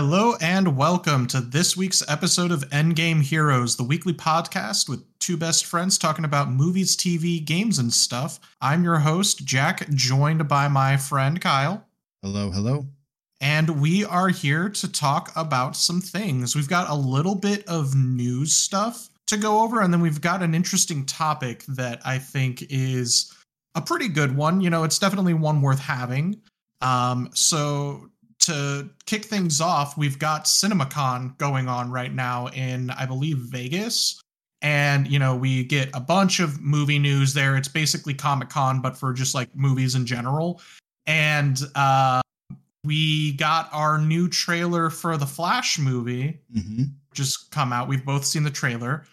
Hello and welcome to this week's episode of Endgame Heroes, the weekly podcast with two best friends talking about movies, TV, games, and stuff. I'm your host, Jack, joined by my friend Kyle. Hello, hello. And we are here to talk about some things. We've got a little bit of news stuff to go over, and then we've got an interesting topic that I think is a pretty good one. You know, it's definitely one worth having. Um, so to kick things off, we've got CinemaCon going on right now in, I believe, Vegas. And, you know, we get a bunch of movie news there. It's basically Comic Con, but for just like movies in general. And uh, we got our new trailer for the Flash movie Mm-hmm. just come out. We've both seen the trailer.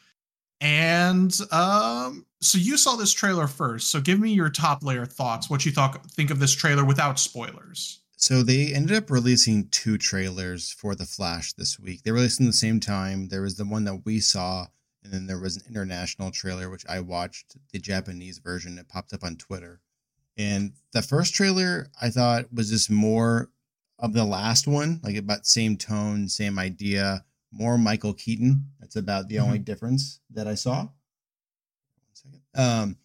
And um, so you saw this trailer first. So give me your top layer thoughts, what you thought think of this trailer without spoilers. So they ended up releasing two trailers for The Flash this week. They released them the same time. There was the one that we saw, and then there was an international trailer which I watched, the Japanese version. It popped up on Twitter. And the first trailer I thought was just more of the last one, like about same tone, same idea, more Michael Keaton. That's about the only difference that I saw. One second. Um,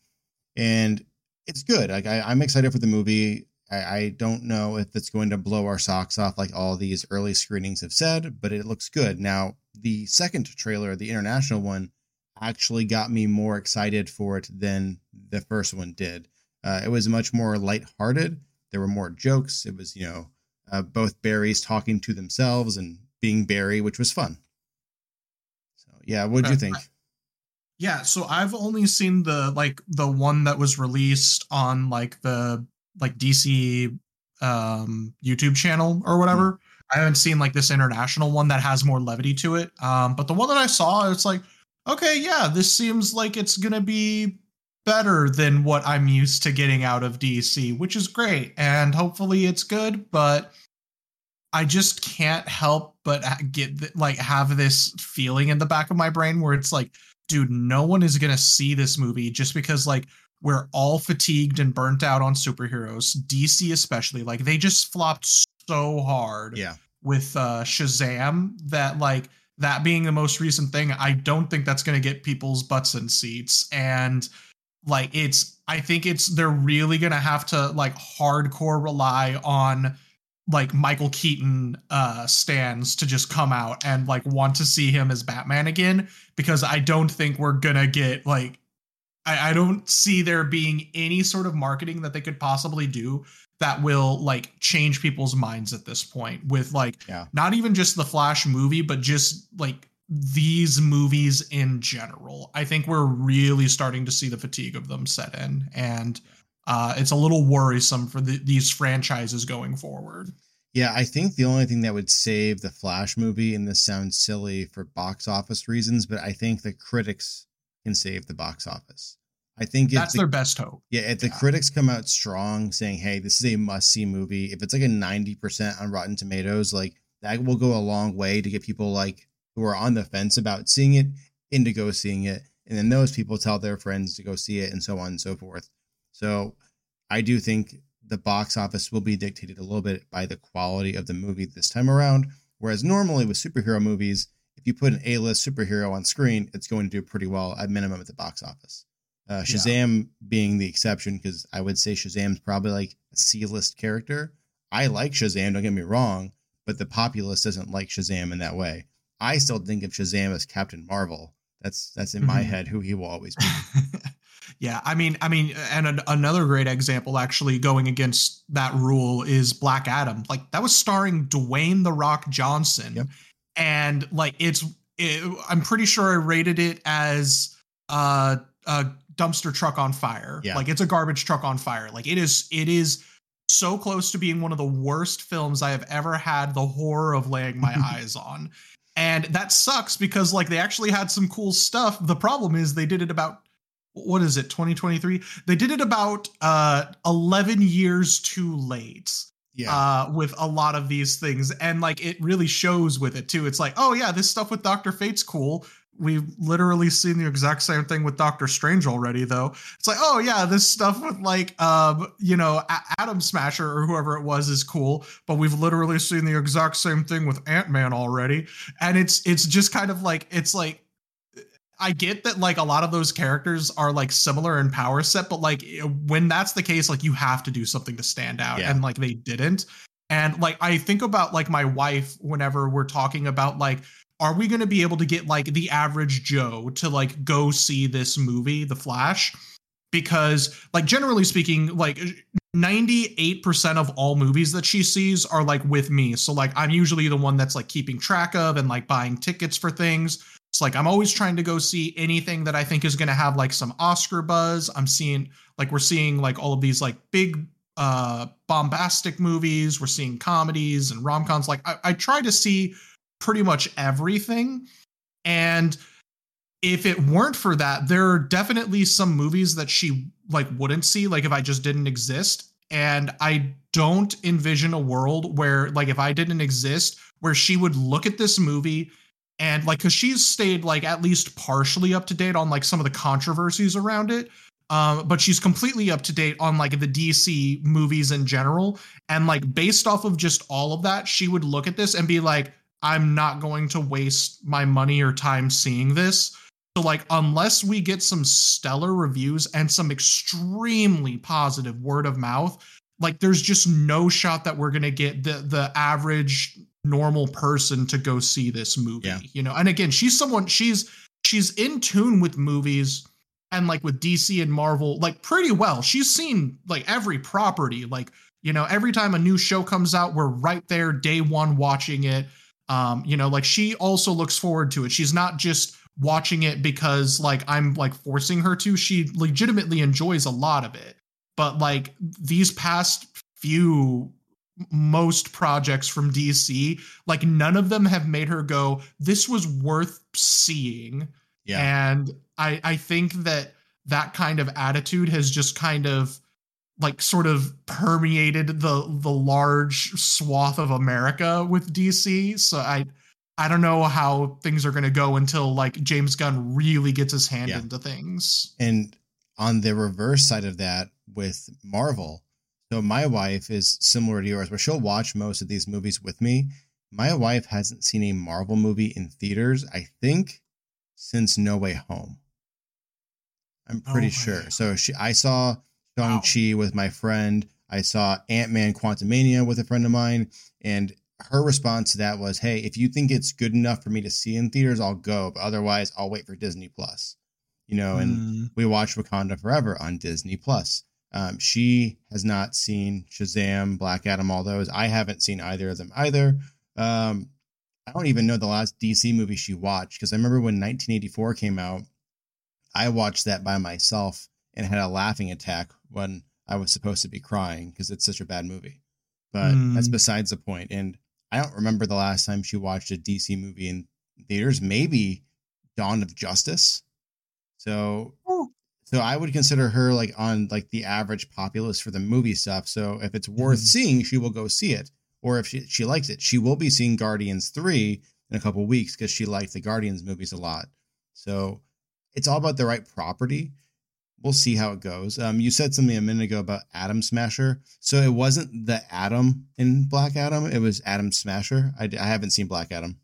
and it's good. Like I, I'm excited for the movie. I, I don't know if it's going to blow our socks off like all these early screenings have said, but it looks good. Now, the second trailer, the international one, actually got me more excited for it than the first one did. Uh, it was much more lighthearted. There were more jokes. It was, you know, uh, both Barrys talking to themselves and being Barry, which was fun. So, yeah, what do you Uh, think? Yeah, so I've only seen the like the one that was released on like the like DC um YouTube channel or whatever. I haven't seen like this international one that has more levity to it. Um but the one that I saw it's like okay, yeah, this seems like it's going to be better than what I'm used to getting out of DC, which is great and hopefully it's good, but I just can't help but get th- like have this feeling in the back of my brain where it's like dude, no one is going to see this movie just because like we're all fatigued and burnt out on superheroes, DC especially. Like they just flopped so hard Yeah. with uh Shazam that like that being the most recent thing, I don't think that's going to get people's butts in seats and like it's I think it's they're really going to have to like hardcore rely on like Michael Keaton uh stands to just come out and like want to see him as Batman again because I don't think we're gonna get like I, I don't see there being any sort of marketing that they could possibly do that will like change people's minds at this point with like Yeah. not even just the Flash movie, but just like these movies in general. I think we're really starting to see the fatigue of them set in, and uh, it's a little worrisome for the, these franchises going forward. Yeah, I think the only thing that would save the Flash movie, and this sounds silly for box office reasons, but I think the critics can save the box office. I think That's the, their best hope. yeah, if the yeah. critics come out strong saying, "Hey, this is a must-see movie," if it's like a ninety percent on Rotten Tomatoes, like that will go a long way to get people like who are on the fence about seeing it into go seeing it, and then those people tell their friends to go see it, and so on and so forth. So, I do think the box office will be dictated a little bit by the quality of the movie this time around. Whereas normally with superhero movies, if you put an A-list superhero on screen, it's going to do pretty well at minimum at the box office. Uh, Yeah. Shazam being the exception, because I would say Shazam's probably like a C-list character. I like Shazam, don't get me wrong, but the populace doesn't like Shazam in that way. I still think of Shazam as Captain Marvel. That's that's in my Mhm. head who he will always be. yeah, I mean, I mean, and an, another great example actually going against that rule is Black Adam. Like that was starring Dwayne the Rock Johnson, Yep. and like it's, it, I'm pretty sure I rated it as uh, a dumpster truck on fire. Yeah. Like it's a garbage truck on fire. Like it is, it is so close to being one of the worst films I have ever had the horror of laying my eyes on. And that sucks because like they actually had some cool stuff. The problem is they did it about what is it 2023 they did it about uh 11 years too late Yeah. uh with a lot of these things and like it really shows with it too it's like oh yeah this stuff with dr fate's cool we've literally seen the exact same thing with Doctor Strange already, though. It's like, oh yeah, this stuff with like, um, you know, A- Atom Smasher or whoever it was is cool, but we've literally seen the exact same thing with Ant Man already, and it's it's just kind of like it's like. I get that like a lot of those characters are like similar in power set, but like when that's the case, like you have to do something to stand out, Yeah. and like they didn't. And like I think about like my wife whenever we're talking about like are we going to be able to get like the average Joe to like go see this movie, The Flash? Because like generally speaking, like 98% of all movies that she sees are like with me. So like I'm usually the one that's like keeping track of and like buying tickets for things. It's like I'm always trying to go see anything that I think is going to have like some Oscar buzz. I'm seeing like we're seeing like all of these like big uh bombastic movies we're seeing comedies and rom-coms like I, I try to see pretty much everything and if it weren't for that there are definitely some movies that she like wouldn't see like if i just didn't exist and i don't envision a world where like if i didn't exist where she would look at this movie and like because she's stayed like at least partially up to date on like some of the controversies around it um, but she's completely up to date on like the DC movies in general. And like based off of just all of that, she would look at this and be like, I'm not going to waste my money or time seeing this. So like unless we get some stellar reviews and some extremely positive word of mouth, like there's just no shot that we're gonna get the the average normal person to go see this movie. Yeah. You know, and again, she's someone she's she's in tune with movies and like with DC and Marvel, like pretty well. She's seen like every property. Like, you know, every time a new show comes out, we're right there day one watching it. Um, you know, like she also looks forward to it. She's not just watching it because like I'm like forcing her to. She legitimately enjoys a lot of it. But like these past few most projects from DC, like none of them have made her go, this was worth seeing. Yeah. And I I think that that kind of attitude has just kind of like sort of permeated the the large swath of America with DC. So I I don't know how things are going to go until like James Gunn really gets his hand Yeah. into things. And on the reverse side of that, with Marvel, so my wife is similar to yours, where she'll watch most of these movies with me. My wife hasn't seen a Marvel movie in theaters, I think, since No Way Home. I'm Oh pretty my sure. God. So she, I saw Shang Chi with my friend. I saw Ant Man Quantumania with a friend of mine, and her response to that was, "Hey, if you think it's good enough for me to see in theaters, I'll go. But otherwise, I'll wait for Disney Plus." You know, and Mm, we watched Wakanda Forever on Disney Plus. Um, she has not seen Shazam, Black Adam, all those. I haven't seen either of them either. Um, I don't even know the last DC movie she watched because I remember when 1984 came out, I watched that by myself and had a laughing attack when I was supposed to be crying because it's such a bad movie. But Hmm. that's besides the point. And I don't remember the last time she watched a DC movie in theaters. Maybe Dawn of Justice. So Oh. so I would consider her like on like the average populace for the movie stuff. So if it's worth Mhm. seeing, she will go see it. Or if she, she likes it, she will be seeing Guardians 3 in a couple weeks because she liked the Guardians movies a lot. So it's all about the right property. We'll see how it goes. Um, you said something a minute ago about Atom Smasher. So it wasn't the Adam in Black Adam. It was Atom Smasher. I, I haven't seen Black Adam.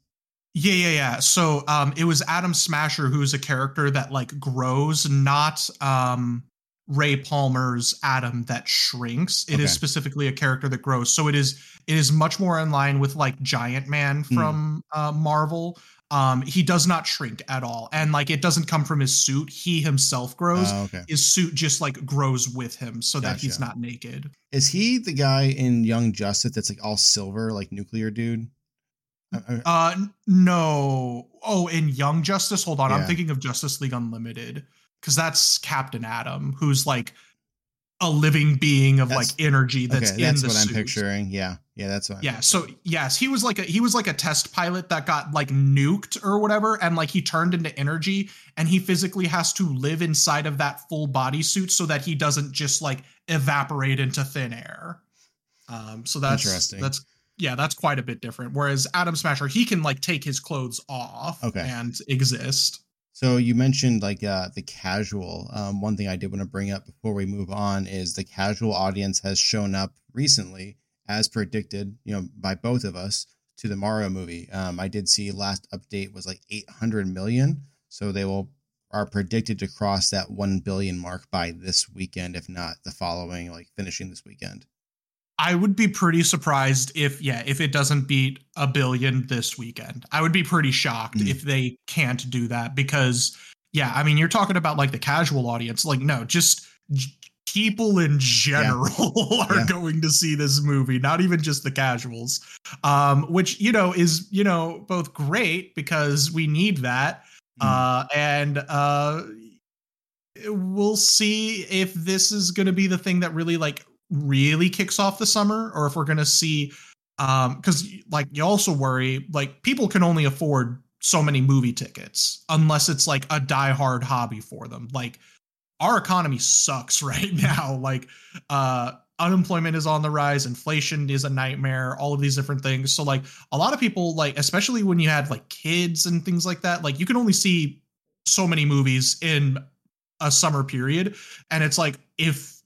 Yeah, yeah, yeah. So um it was Adam Smasher who's a character that like grows, not um Ray Palmer's Atom that shrinks. It is Okay. specifically a character that grows. So it is it is much more in line with like Giant Man Hmm. from uh Marvel. Um he does not shrink at all. And like it doesn't come from his suit. He himself grows. Oh, okay. his suit just like grows with him so that he's not naked. Is he the guy in Young Justice that's like all silver, like nuclear dude? I- I- Uh no. Oh, in Young Justice, hold on. I'm thinking of Justice League Unlimited cuz that's Captain Atom who's like a living being of That's- like energy that's okay, in that's the what I'm picturing. Yeah, yeah, that's what. Yeah, so yes, he was like a he was like a test pilot that got like nuked or whatever and like he turned into energy and he physically has to live inside of that full body suit so that he doesn't just like evaporate into thin air. Um so that's Interesting. that's yeah, that's quite a bit different. Whereas Atom Smasher, he can like take his clothes off Okay. and exist. So you mentioned like uh, the casual. Um, one thing I did want to bring up before we move on is the casual audience has shown up recently, as predicted, you know, by both of us to the Mario movie. Um, I did see last update was like 800 million, so they will are predicted to cross that 1 billion mark by this weekend, if not the following, like finishing this weekend. I would be pretty surprised if, yeah, if it doesn't beat a billion this weekend. I would be pretty shocked mm. if they can't do that because, yeah, I mean, you're talking about like the casual audience. Like, no, just people in general yeah. are yeah. going to see this movie, not even just the casuals. Um, which, you know, is, you know, both great because we need that. Mm. Uh, and, uh, we'll see if this is going to be the thing that really like really kicks off the summer or if we're going to see um cuz like you also worry like people can only afford so many movie tickets unless it's like a die-hard hobby for them like our economy sucks right now like uh unemployment is on the rise inflation is a nightmare all of these different things so like a lot of people like especially when you have like kids and things like that like you can only see so many movies in a summer period and it's like if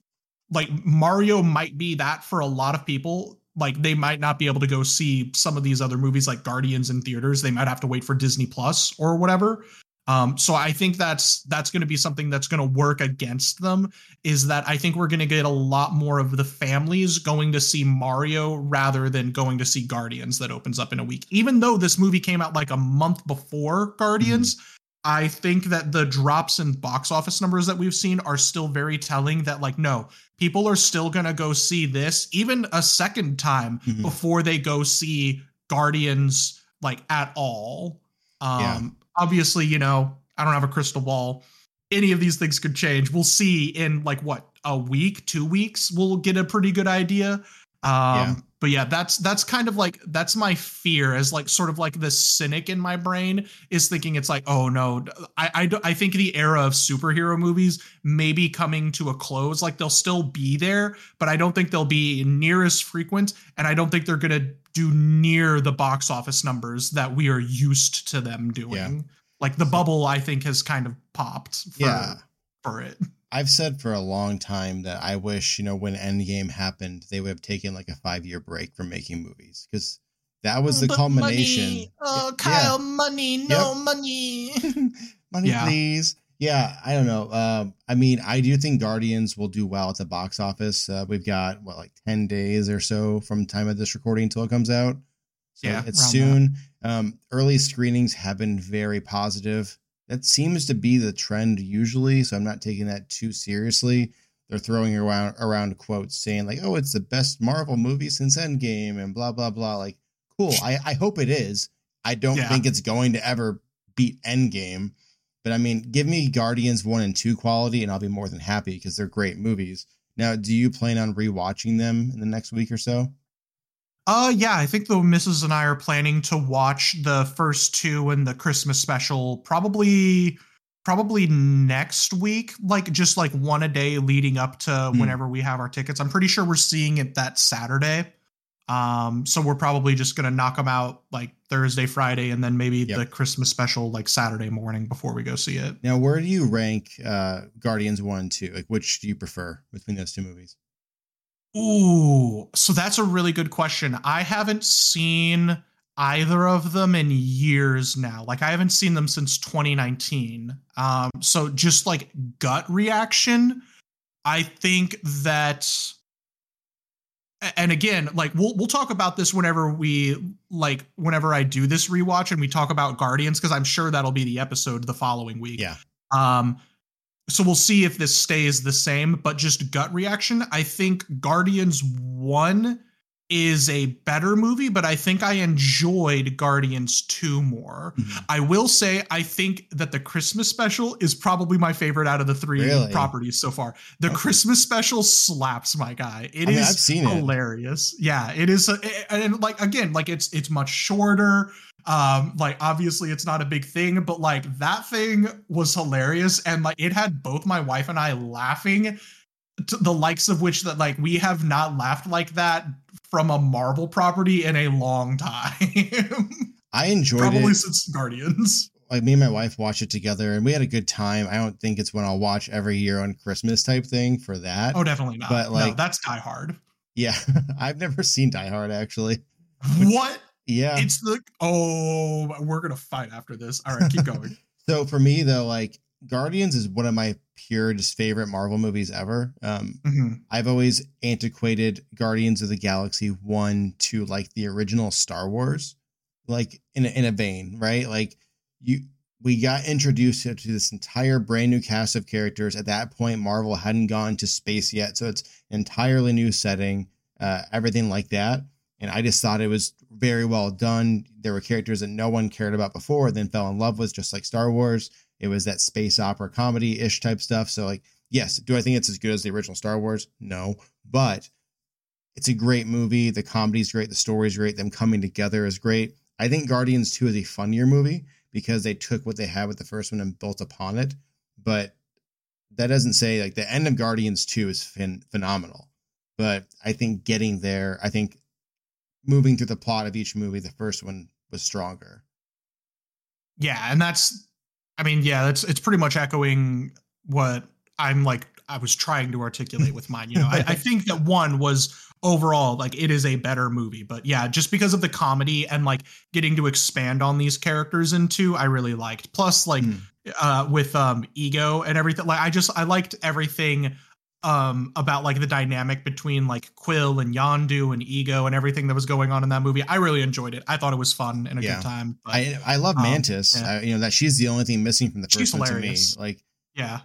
like Mario might be that for a lot of people. Like they might not be able to go see some of these other movies like Guardians in theaters. They might have to wait for Disney Plus or whatever. Um, so I think that's that's going to be something that's going to work against them. Is that I think we're going to get a lot more of the families going to see Mario rather than going to see Guardians that opens up in a week. Even though this movie came out like a month before Guardians, mm-hmm. I think that the drops in box office numbers that we've seen are still very telling that, like, no, people are still going to go see this even a second time mm-hmm. before they go see Guardians, like, at all. Um, yeah. Obviously, you know, I don't have a crystal ball. Any of these things could change. We'll see in, like, what, a week, two weeks, we'll get a pretty good idea. Um, yeah. But yeah, that's that's kind of like that's my fear as like sort of like the cynic in my brain is thinking it's like, oh no, I I, I think the era of superhero movies may be coming to a close. Like they'll still be there, but I don't think they'll be near as frequent, and I don't think they're gonna do near the box office numbers that we are used to them doing. Yeah. Like the bubble, I think has kind of popped. For, yeah. For it. I've said for a long time that I wish, you know, when Endgame happened, they would have taken like a five year break from making movies because that was the but culmination. Money. Oh, Kyle, yeah. money, no yep. money. money, yeah. please. Yeah, I don't know. Um, I mean, I do think Guardians will do well at the box office. Uh, we've got what like ten days or so from time of this recording until it comes out. So yeah, it's soon. Um, early screenings have been very positive that seems to be the trend usually. So I'm not taking that too seriously. They're throwing around around quotes saying like, "Oh, it's the best Marvel movie since Endgame," and blah blah blah. Like, cool. I I hope it is. I don't yeah. think it's going to ever beat Endgame, but I mean, give me Guardians one and two quality, and I'll be more than happy because they're great movies. Now, do you plan on rewatching them in the next week or so? Uh yeah, I think the missus and I are planning to watch the first two and the Christmas special probably probably next week, like just like one a day leading up to mm. whenever we have our tickets. I'm pretty sure we're seeing it that Saturday. Um, so we're probably just gonna knock them out like Thursday, Friday, and then maybe yep. the Christmas special like Saturday morning before we go see it. Now, where do you rank uh Guardians one, two? Like, which do you prefer between those two movies? Ooh, so that's a really good question. I haven't seen either of them in years now. Like I haven't seen them since 2019. Um, so just like gut reaction, I think that and again, like we'll we'll talk about this whenever we like whenever I do this rewatch and we talk about Guardians because I'm sure that'll be the episode the following week. Yeah. Um so we'll see if this stays the same, but just gut reaction. I think Guardians 1 is a better movie, but I think I enjoyed Guardians 2 more. Mm-hmm. I will say I think that the Christmas special is probably my favorite out of the three really? properties so far. The okay. Christmas special slaps my guy. It I mean, is hilarious. It. Yeah, it is a, and like again, like it's it's much shorter. Um, like obviously it's not a big thing, but like that thing was hilarious and like it had both my wife and I laughing the likes of which that like we have not laughed like that from a Marvel property in a long time. I enjoyed probably it. since Guardians. like me and my wife watched it together and we had a good time. I don't think it's one I'll watch every year on Christmas type thing for that. Oh, definitely not. But like no, that's Die Hard. Yeah, I've never seen Die Hard actually. What? Yeah, it's the oh, we're gonna fight after this. All right, keep going. so for me though, like Guardians is one of my pure just favorite Marvel movies ever. Um, mm-hmm. I've always antiquated Guardians of the Galaxy one to like the original Star Wars, like in a, in a vein, right? Like you, we got introduced to this entire brand new cast of characters. At that point, Marvel hadn't gone to space yet, so it's entirely new setting, uh, everything like that. And I just thought it was very well done. There were characters that no one cared about before, then fell in love with, just like Star Wars it was that space opera comedy ish type stuff. So, like, yes, do I think it's as good as the original Star Wars? No, but it's a great movie. The comedy's great. The story's great. Them coming together is great. I think Guardians 2 is a funnier movie because they took what they had with the first one and built upon it. But that doesn't say like the end of Guardians 2 is phenomenal. But I think getting there, I think moving through the plot of each movie, the first one was stronger. Yeah, and that's I mean, yeah, that's it's pretty much echoing what I'm like I was trying to articulate with mine. You know, I, I, think that one was overall like it is a better movie, but yeah, just because of the comedy and like getting to expand on these characters into, I really liked. Plus, like mm. uh with um ego and everything, like I just I liked everything um about like the dynamic between like Quill and Yondu and Ego and everything that was going on in that movie. I really enjoyed it. I thought it was fun and a yeah. good time. But, I I love um, Mantis. Um, yeah. I, you know that she's the only thing missing from the first she's one hilarious. to me. Like yeah,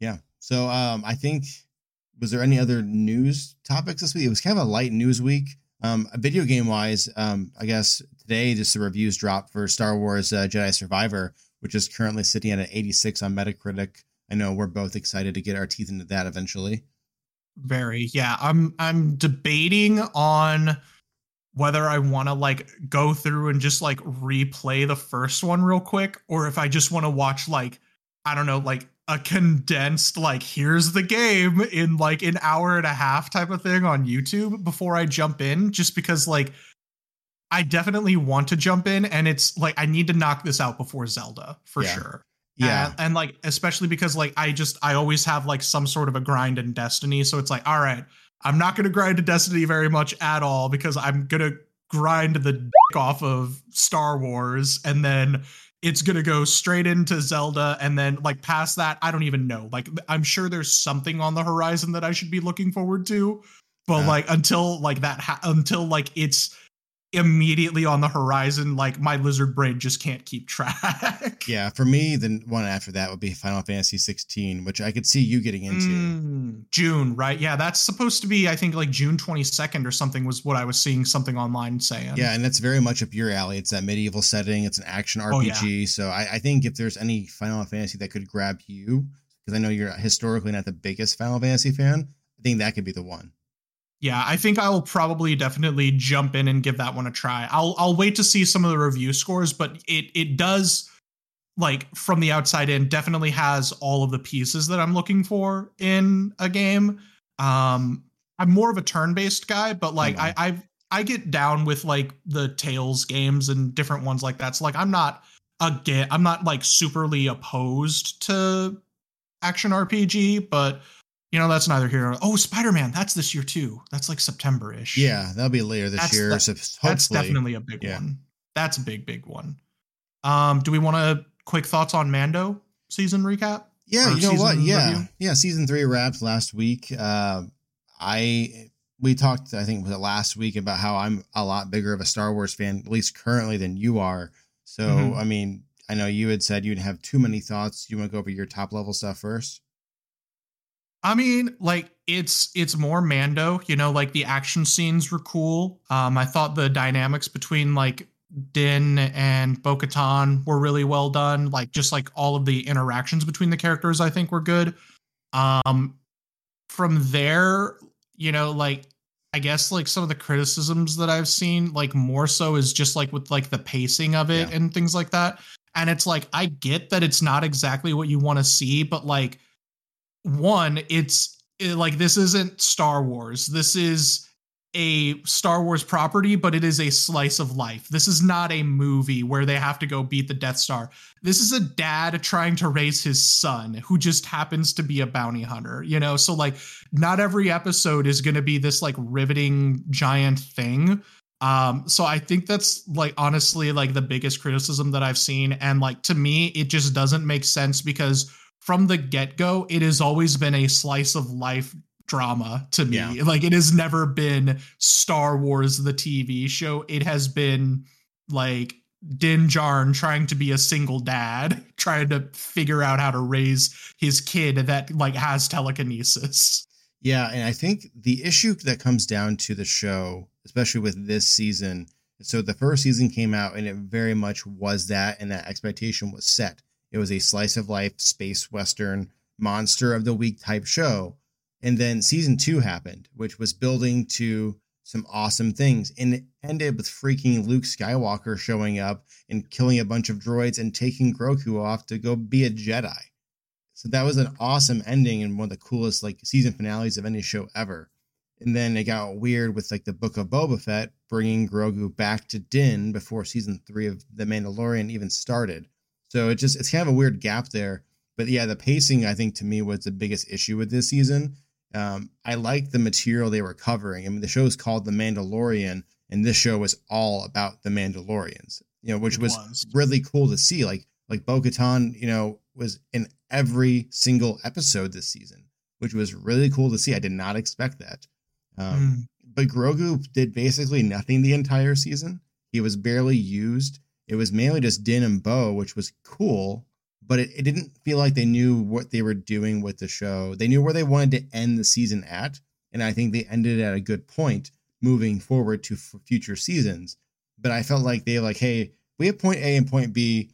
yeah. So um I think was there any other news topics this week? It was kind of a light news week. Um, video game wise, um, I guess today just the reviews dropped for Star Wars uh, Jedi Survivor, which is currently sitting at an 86 on Metacritic. I know we're both excited to get our teeth into that eventually. Very. Yeah, I'm I'm debating on whether I want to like go through and just like replay the first one real quick or if I just want to watch like I don't know, like a condensed like here's the game in like an hour and a half type of thing on YouTube before I jump in just because like I definitely want to jump in and it's like I need to knock this out before Zelda for yeah. sure. Yeah. And, and, like, especially because like I just, I always have like some sort of a grind in Destiny. So it's like, all right, I'm not going to grind to Destiny very much at all because I'm going to grind the dick off of Star Wars and then it's going to go straight into Zelda. And then like past that, I don't even know. Like, I'm sure there's something on the horizon that I should be looking forward to. But uh, like until like that, ha- until like it's, immediately on the horizon like my lizard brain just can't keep track. Yeah for me the one after that would be final fantasy 16 which i could see you getting into. Mm, june right? Yeah that's supposed to be i think like june 22nd or something was what i was seeing something online saying. Yeah and that's very much up your alley. It's that medieval setting. It's an action rpg oh, yeah. so I, I think if there's any final fantasy that could grab you because i know you're historically not the biggest final fantasy fan i think that could be the one yeah, I think I will probably definitely jump in and give that one a try. I'll I'll wait to see some of the review scores, but it it does like from the outside in definitely has all of the pieces that I'm looking for in a game. Um I'm more of a turn-based guy, but like mm-hmm. I I I get down with like the Tales games and different ones like that. So like I'm not again I'm not like superly opposed to action RPG, but you know, that's neither here. Oh, Spider Man, that's this year too. That's like September ish. Yeah, that'll be later this that's year. So that's definitely a big yeah. one. That's a big, big one. Um, do we want to quick thoughts on Mando season recap? Yeah, you know what? Yeah, review? yeah. Season three wrapped last week. Uh, I we talked, I think, was it last week about how I'm a lot bigger of a Star Wars fan, at least currently, than you are. So, mm-hmm. I mean, I know you had said you'd have too many thoughts. You want to go over your top level stuff first? I mean, like it's it's more Mando, you know, like the action scenes were cool. Um, I thought the dynamics between like Din and Bo Katan were really well done. Like just like all of the interactions between the characters, I think were good. Um, from there, you know, like I guess like some of the criticisms that I've seen, like more so is just like with like the pacing of it yeah. and things like that. And it's like I get that it's not exactly what you want to see, but like one, it's it, like this isn't Star Wars. This is a Star Wars property, but it is a slice of life. This is not a movie where they have to go beat the Death Star. This is a dad trying to raise his son who just happens to be a bounty hunter, you know? So, like, not every episode is going to be this, like, riveting giant thing. Um, so I think that's like honestly like the biggest criticism that I've seen. And like to me, it just doesn't make sense because from the get-go, it has always been a slice of life drama to me. Yeah. Like it has never been Star Wars the TV show. It has been like Din Djarin trying to be a single dad, trying to figure out how to raise his kid that like has telekinesis. Yeah, and I think the issue that comes down to the show, especially with this season, so the first season came out and it very much was that and that expectation was set. It was a slice of life space western monster of the week type show and then season two happened, which was building to some awesome things. And it ended with freaking Luke Skywalker showing up and killing a bunch of droids and taking Grogu off to go be a Jedi. So that was an awesome ending and one of the coolest like season finales of any show ever. And then it got weird with like the Book of Boba Fett bringing Grogu back to Din before season three of The Mandalorian even started. So it just it's kind of a weird gap there. But yeah, the pacing I think to me was the biggest issue with this season um, I like the material they were covering. I mean, the show is called The Mandalorian, and this show was all about the Mandalorians. You know, which was, was, really cool to see. Like, like Bo Katan, you know, was in every single episode this season, which was really cool to see. I did not expect that. Um, mm. But Grogu did basically nothing the entire season. He was barely used. It was mainly just Din and Bo, which was cool but it, it didn't feel like they knew what they were doing with the show. They knew where they wanted to end the season at, and I think they ended at a good point moving forward to future seasons. But I felt like they were like, hey, we have point A and point B.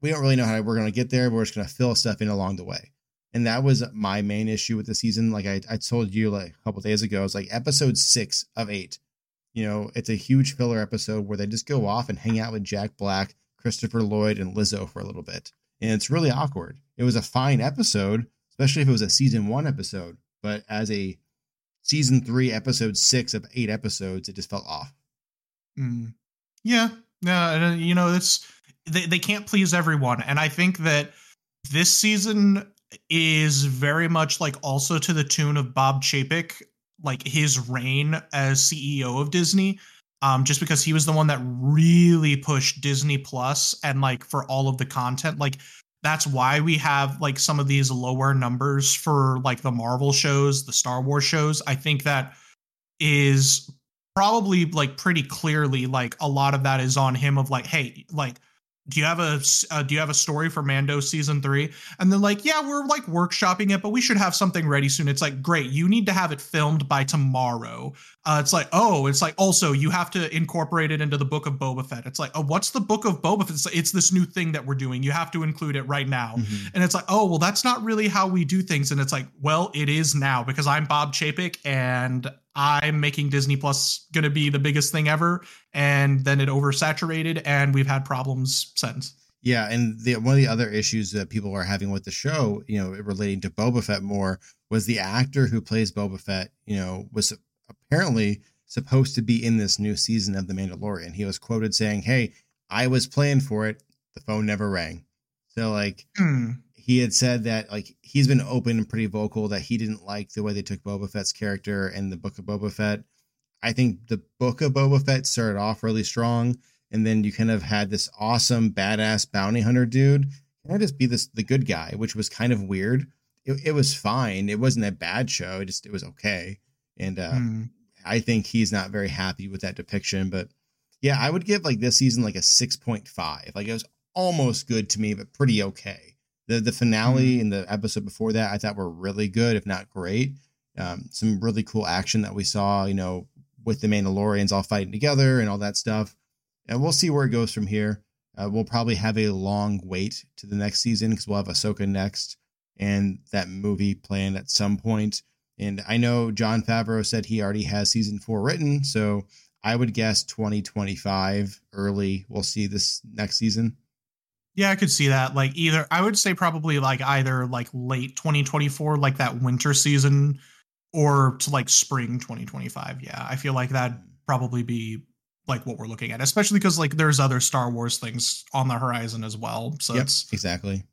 We don't really know how we're going to get there. But we're just going to fill stuff in along the way. And that was my main issue with the season. Like I, I told you like a couple days ago, it's like episode six of eight. You know, it's a huge filler episode where they just go off and hang out with Jack Black, Christopher Lloyd, and Lizzo for a little bit and it's really awkward. It was a fine episode, especially if it was a season one episode, but as a season three, episode six of eight episodes, it just felt off. Mm. Yeah, yeah, uh, you know, it's they they can't please everyone, and I think that this season is very much like also to the tune of Bob Chapek, like his reign as CEO of Disney um, just because he was the one that really pushed Disney Plus and like for all of the content. Like that's why we have like some of these lower numbers for like the Marvel shows, the Star Wars shows. I think that is probably like pretty clearly like a lot of that is on him of like, hey, like do you have a uh, do you have a story for Mando season 3 and then like yeah we're like workshopping it but we should have something ready soon. It's like great you need to have it filmed by tomorrow. Uh, it's like oh it's like also you have to incorporate it into the book of Boba Fett. It's like oh what's the book of Boba Fett? It's, like, it's this new thing that we're doing. You have to include it right now. Mm-hmm. and it's like oh well that's not really how we do things. And it's like well it is now because I'm Bob Chapek and I'm making Disney Plus going to be the biggest thing ever, and then it oversaturated, and we've had problems since. Yeah, and the one of the other issues that people are having with the show, you know, relating to Boba Fett more, was the actor who plays Boba Fett, you know, was apparently supposed to be in this new season of The Mandalorian. He was quoted saying, "Hey, I was playing for it. The phone never rang." So like, hmm he had said that like he's been open and pretty vocal that he didn't like the way they took Boba Fett's character in the Book of Boba Fett. I think the Book of Boba Fett started off really strong, and then you kind of had this awesome badass bounty hunter dude kind of just be this the good guy, which was kind of weird. It, it was fine. It wasn't a bad show. It just it was okay, and uh, mm. I think he's not very happy with that depiction. But yeah, I would give like this season like a six point five. Like it was almost good to me, but pretty okay. The the finale mm-hmm. and the episode before that I thought were really good, if not great. Um, some really cool action that we saw, you know, with the Mandalorians all fighting together and all that stuff. And we'll see where it goes from here. Uh, we'll probably have a long wait to the next season because we'll have Ahsoka next and that movie planned at some point. And I know Jon Favreau said he already has season four written, so I would guess 2025 early. We'll see this next season. Yeah, I could see that. Like either I would say probably like either like late 2024, like that winter season or to like spring 2025. Yeah, I feel like that probably be like what we're looking at, especially because like there's other Star Wars things on the horizon as well. So Yep, it's exactly.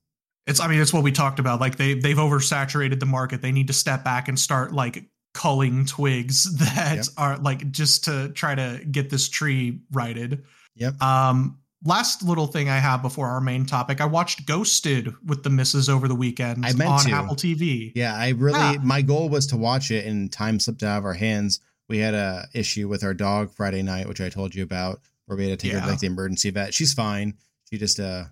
it's I mean it's what we talked about. Like they they've oversaturated the market. They need to step back and start like culling twigs that Yep. are like just to try to get this tree righted. Yep. Um last little thing I have before our main topic, I watched Ghosted with the misses over the weekend I meant on to. Apple TV. Yeah, I really Yeah. my goal was to watch it and time slipped out of our hands. We had a issue with our dog Friday night, which I told you about, where we had to take her to like the emergency vet. She's fine. She just uh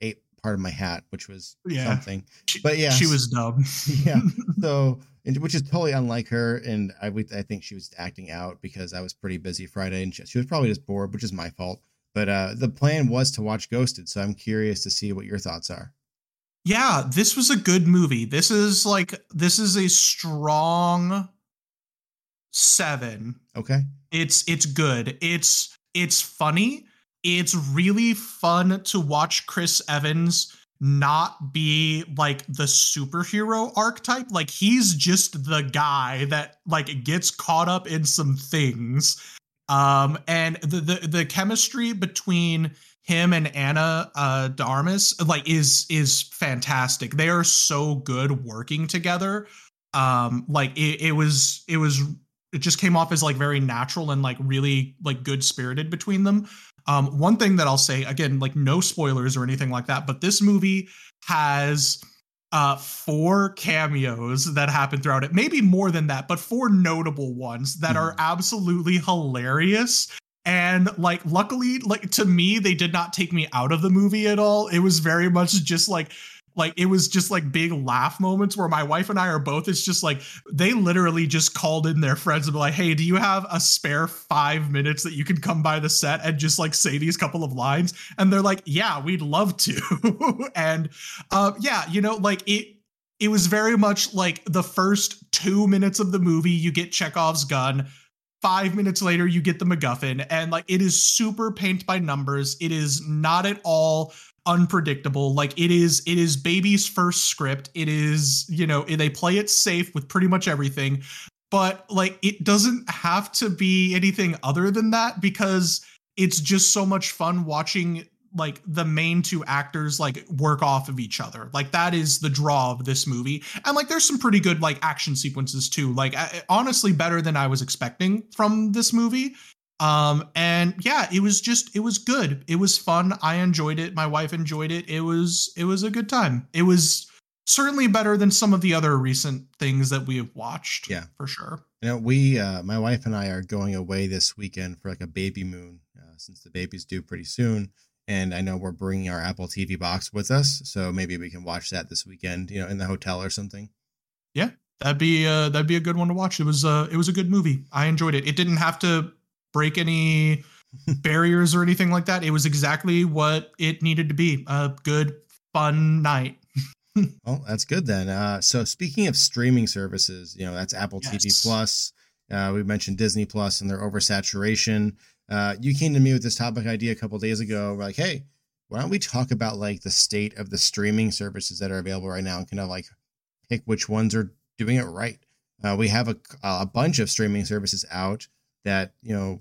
ate part of my hat, which was Yeah. something. She- But yeah, she was dumb. Yeah. So, and- which is totally unlike her, and I I think she was acting out because I was pretty busy Friday, and she, she was probably just bored, which is my fault. But uh the plan was to watch Ghosted, so I'm curious to see what your thoughts are. Yeah, this was a good movie. This is like this is a strong 7. Okay. It's it's good. It's it's funny. It's really fun to watch Chris Evans not be like the superhero archetype. Like he's just the guy that like gets caught up in some things. Um and the the, the chemistry between him and Ana uh de Armas like is is fantastic. They are so good working together. Um like it, it was it was it just came off as like very natural and like really like good spirited between them. Um, one thing that I'll say again, like no spoilers or anything like that, but this movie has uh four cameos that happen throughout it. Maybe more than that but four notable ones that are absolutely hilarious. And like luckily like to me they did not take me out of the movie at all. It was very much just like like it was just like big laugh moments where my wife and I are both it's just like they literally just called in their friends and be like hey do you have a spare 5 minutes that you can come by the set and just like say these couple of lines? And they're like yeah we'd love to. And uh yeah you know like it it was very much like the first 2 minutes of the movie you get Chekhov's gun. Five minutes later, you get the MacGuffin, and like it is super paint by numbers. It is not at all unpredictable. Like it is it is baby's first script. It is you know they play it safe with pretty much everything. But like it doesn't have to be anything other than that because it's just so much fun watching like the main two actors like work off of each other. Like that is the draw of this movie. And like there's some pretty good like action sequences too. Like I, honestly better than i was expecting from this movie um and yeah it was just it was good it was fun i enjoyed it my wife enjoyed it it was it was a good time it was certainly better than some of the other recent things that we have watched Yeah. for sure You know, we, uh, my wife and I are going away this weekend for like a baby moon, uh, since the baby's due pretty soon. And I know we're bringing our Apple TV box with us, so maybe we can watch that this weekend, you know, in the hotel or something. Yeah. That'd be uh that'd be a good one to watch it was uh it was a good movie i enjoyed it it didn't have to break any barriers or anything like that it was exactly what it needed to be a good fun night Well, that's good then. Uh, so speaking of streaming services, you know, that's Apple TV Plus. Uh, we mentioned Disney Plus and their oversaturation. Uh, you came to me with this topic idea a couple days ago. We're like, hey, why don't we talk about like the state of the streaming services that are available right now and kind of like pick which ones are doing it right. Uh, we have a, a bunch of streaming services out that, you know,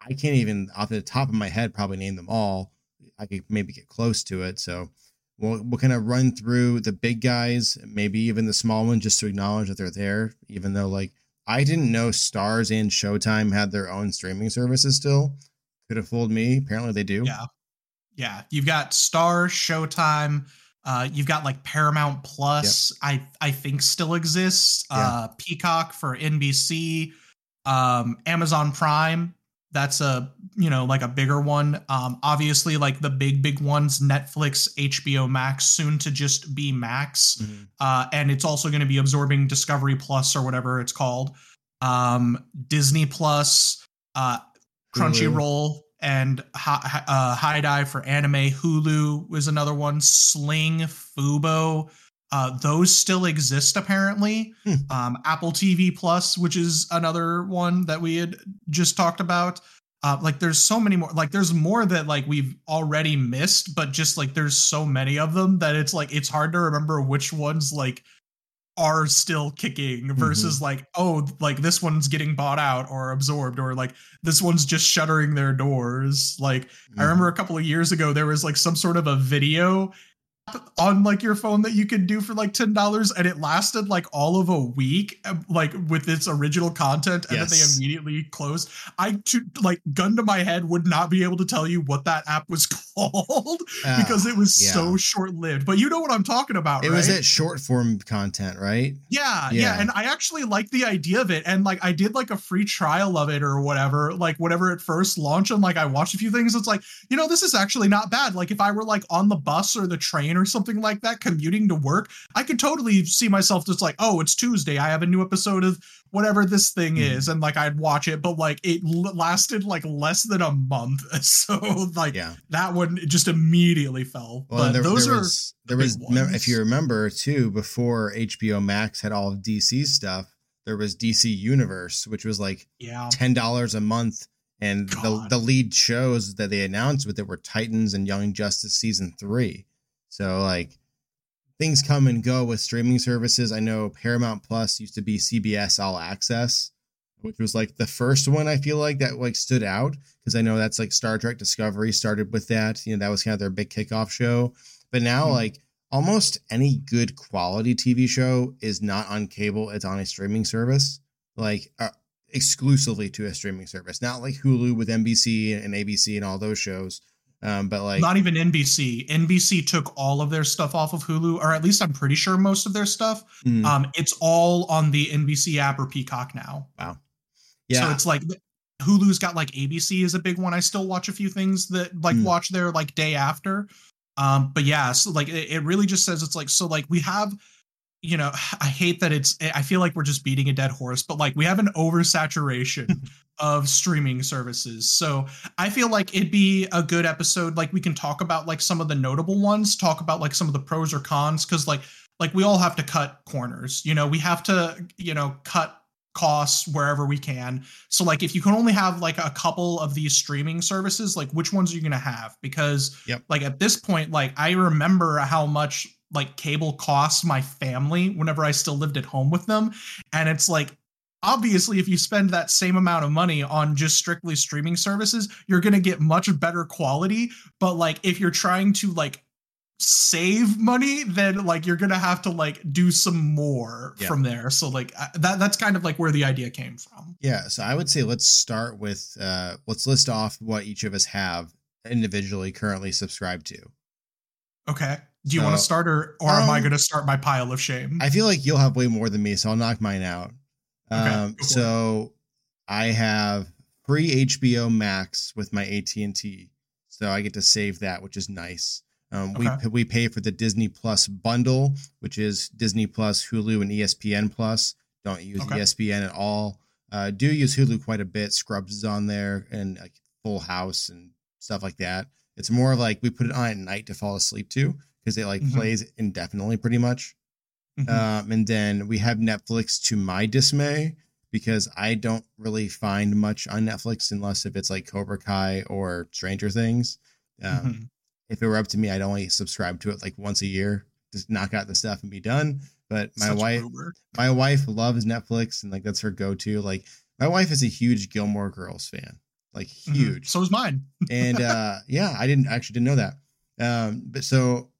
I can't even off the top of my head probably name them all. I could maybe get close to it. So we'll, we'll kind of run through the big guys, maybe even the small ones, just to acknowledge that they're there, even though like I didn't know Starz and Showtime had their own streaming services still. Could have fooled me. Apparently they do. Yeah. Yeah. You've got Starz, Showtime. Uh, you've got like Paramount Plus, I I think still exists. Uh, Peacock for NBC, um, Amazon Prime. That's a you know like a bigger one. Um, obviously like the big big ones: Netflix, HBO Max, soon to just be Max Mhm. uh, and it's also going to be absorbing Discovery Plus or whatever it's called, um, Disney Plus, uh, Crunchyroll, and Hi- uh, HIDIVE for anime. Hulu was another one. Sling, Fubo. Uh, those still exist apparently. Hmm. Um, Apple TV Plus, which is another one that we had just talked about. Uh, like there's so many more like there's more that like we've already missed but just like there's so many of them that it's like it's hard to remember which ones like are still kicking versus mm-hmm. like oh like this one's getting bought out or absorbed or like this one's just shuttering their doors like mm-hmm. i remember a couple of years ago there was like some sort of a video on like your phone that you can do for like ten dollars, and it lasted like all of a week, uh, like with its original content, and yes. then they immediately closed. I to, like gun to my head would not be able to tell you what that app was called uh, because it was yeah. so short lived. But you know what I'm talking about. It right? was that short form content, right? Yeah, yeah, yeah, and I actually like the idea of it, and like I did like a free trial of it or whatever, like whatever it first launched, and like I watched a few things. It's like you know this is actually not bad. Like if I were like on the bus or the train or something like that commuting to work, I could totally see myself just like, oh, it's Tuesday. I have a new episode of whatever this thing mm. is. And like I'd watch it, but like it l- lasted like less than a month. So like yeah. that one just immediately fell. Well, but there, those there are was, there was if you remember too, before HBO Max had all of DC stuff, there was DC Universe, which was like yeah. ten dollars a month. And the, the lead shows that they announced with it were Titans and Young Justice season three. So like things come and go with streaming services. I know Paramount Plus used to be CBS All Access, which was like the first one I feel like that like stood out because I know that's like Star Trek Discovery started with that. You know, that was kind of their big kickoff show. But now mm-hmm. like almost any good quality TV show is not on cable, it's on a streaming service. Like uh, exclusively to a streaming service, not like Hulu with NBC and ABC and all those shows um, but like not even NBC. NBC took all of their stuff off of Hulu, or at least I'm pretty sure most of their stuff. Mm. Um, it's all on the NBC app or Peacock now. Wow. Yeah. So it's like Hulu's got like ABC is a big one. I still watch a few things that like mm. watch there like day after. Um, but yeah, so like it, it really just says it's like so like we have you know, I hate that it's, I feel like we're just beating a dead horse, but like we have an oversaturation of streaming services. So I feel like it'd be a good episode. Like we can talk about like some of the notable ones, talk about like some of the pros or cons, because like, like we all have to cut corners, you know, we have to, you know, cut costs wherever we can. So like if you can only have like a couple of these streaming services, like which ones are you going to have? Because yep. like at this point like I remember how much like cable costs my family whenever I still lived at home with them. And it's like, obviously, if you spend that same amount of money on just strictly streaming services, you're going to get much better quality. But like, if you're trying to like save money then like you're gonna have to like do some more yeah. from there so like that that's kind of like where the idea came from yeah so i would say let's start with uh let's list off what each of us have individually currently subscribed to okay do you want to start, or, or um, am I um, going to start my pile of shame? I feel like you'll have way more than me, so I'll knock mine out. Okay, um, so I have free HBO Max with my AT and T, so I get to save that, which is nice. Um, okay. We we pay for the Disney Plus bundle, which is Disney Plus, Hulu, and ESPN Plus. Don't use okay. ESPN at all. Uh, do use Hulu quite a bit. Scrubs is on there, and like Full House and stuff like that. It's more like we put it on at night to fall asleep to because it like mm-hmm. plays indefinitely pretty much. Mm-hmm. Um, and then we have Netflix to my dismay because I don't really find much on Netflix unless if it's like Cobra Kai or Stranger Things. Um, mm-hmm. If it were up to me, I'd only subscribe to it like once a year, just knock out the stuff and be done. But my Such wife, my wife loves Netflix and like that's her go-to. Like my wife is a huge Gilmore Girls fan, like mm-hmm. huge. So is mine. and uh, yeah, I didn't actually didn't know that. Um, but so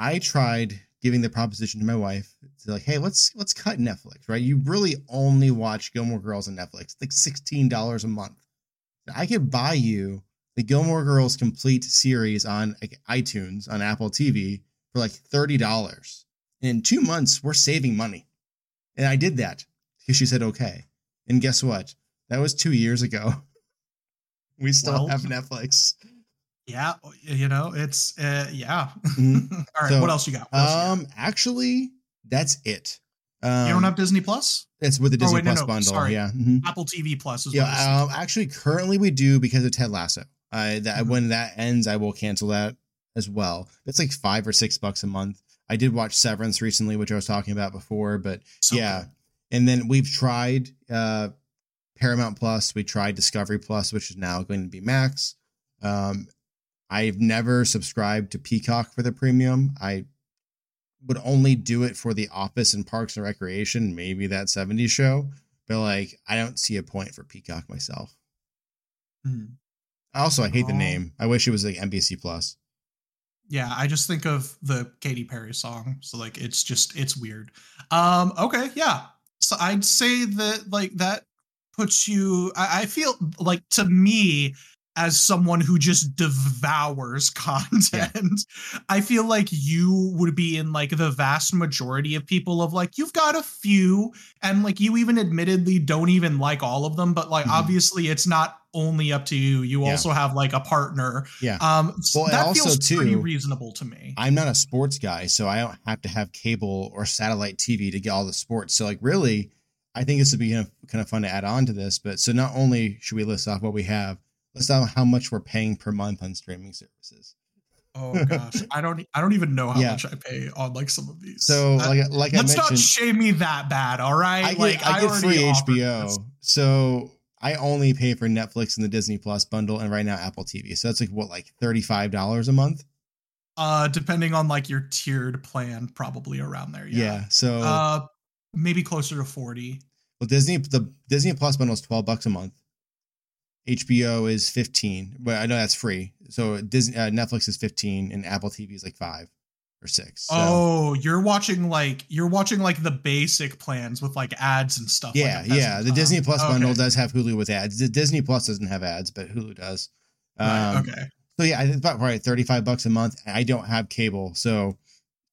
I tried giving the proposition to my wife to like, hey, let's let's cut Netflix, right? You really only watch Gilmore Girls on Netflix, it's like sixteen dollars a month. I could buy you the Gilmore Girls complete series on like, iTunes on Apple TV for like thirty dollars. In two months, we're saving money, and I did that because she said okay. And guess what? That was two years ago. We still well, have Netflix. Yeah, you know, it's uh, yeah. Mm-hmm. All right, so, what else you got? um, you got? actually, that's it. Um, you don't have Disney Plus? It's with the Disney oh, wait, Plus no, no, bundle. Sorry. Yeah, mm-hmm. Apple TV Plus is. Yeah, um, actually, currently we do because of Ted Lasso. I that mm-hmm. when that ends, I will cancel that as well. It's like five or six bucks a month. I did watch Severance recently, which I was talking about before, but so yeah. Good. And then we've tried uh, Paramount Plus. We tried Discovery Plus, which is now going to be Max. Um, I've never subscribed to Peacock for the premium. I would only do it for The Office and Parks and Recreation, maybe that 70s show. But like, I don't see a point for Peacock myself. Hmm. Also, I hate the name. I wish it was like NBC Plus. Yeah, I just think of the Katy Perry song. So like it's just it's weird. Um okay, yeah. So I'd say that like that puts you I, I feel like to me as someone who just devours content, I feel like you would be in like the vast majority of people of like you've got a few and like you even admittedly don't even like all of them, but like Mhm. obviously it's not only up to you. You Yeah. also have like a partner Yeah. um, Well, that also, feels pretty too, reasonable to me. I'm not a sports guy, so I don't have to have cable or satellite TV to get all the sports. So, like, really, I think this would be kind of, kind of fun to add on to this. But so, not only should we list off what we have, list out how much we're paying per month on streaming services. oh gosh, I don't, I don't even know how Yeah. much I pay on like some of these. So, like, like let's not shame me that bad, all right? I get, like I get already free HBO. So I only pay for Netflix and the Disney Plus bundle, and right now Apple TV. So that's like what, like thirty five dollars a month? Uh, depending on like your tiered plan, probably around there. Yeah. Yeah. So Uh, maybe closer to forty. well, Disney the Disney Plus bundle is twelve bucks a month. HBO is fifteen, but I know that's free. So Disney uh, Netflix is fifteen, and Apple TV is like five or six. So, oh, you're watching like you're watching like the basic plans with like ads and stuff. yeah, a yeah. The? Disney Plus Okay. bundle does have Hulu with ads. The Disney Plus doesn't have ads, but Hulu does. Right, Um, okay. So yeah, I think about right thirty five bucks a month. I don't have cable, so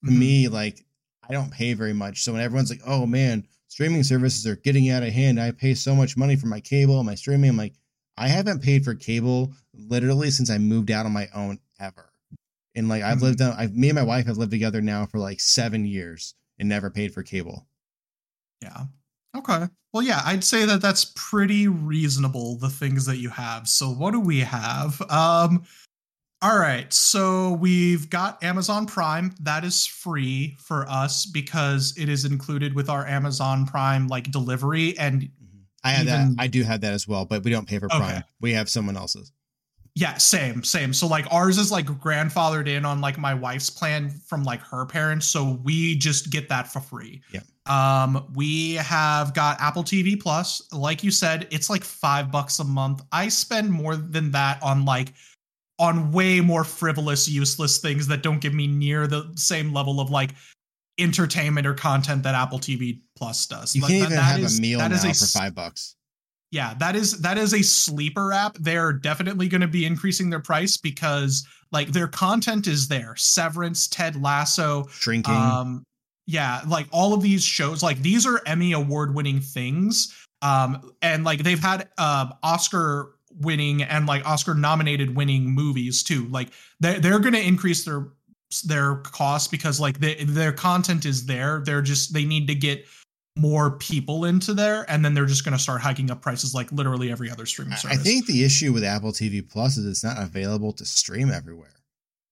to Mhm. me, like I don't pay very much. So when everyone's like, "Oh man, streaming services are getting out of hand," I pay so much money for my cable, my streaming. I'm like, I haven't paid for cable literally since I moved out on my own ever. And like I've Mhm. lived on, I've me and my wife have lived together now for like seven years and never paid for cable. Yeah. Okay. Well, yeah, I'd say that that's pretty reasonable, the things that you have. So, what do we have? Um, all right. So, we've got Amazon Prime. That is free for us because it is included with our Amazon Prime like delivery. And I have Even- that. I do have that as well, but we don't pay for Okay. Prime. We have someone else's. yeah, same, same. So, like, ours is like grandfathered in on like my wife's plan from like her parents. So, we just get that for free. Yeah. Um, we have got Apple TV Plus. Like you said, it's like five bucks a month. I spend more than that on like on way more frivolous, useless things that don't give me near the same level of like entertainment or content that Apple TV Plus does. You Like, can't that- even that have is- a meal that now is a for five bucks. yeah, that is that is a sleeper app. They're definitely going to be increasing their price because like their content is there. Severance, Ted Lasso, Shrinking. um yeah like all of these shows like these are emmy award winning things um and like they've had uh oscar winning and like oscar nominated winning movies too like they're, they're gonna increase their their costs because like they, their content is there they're just they need to get more people into there and then they're just gonna start hiking up prices like literally every other streaming I- service I think the issue with Apple TV Plus is it's not available to stream everywhere.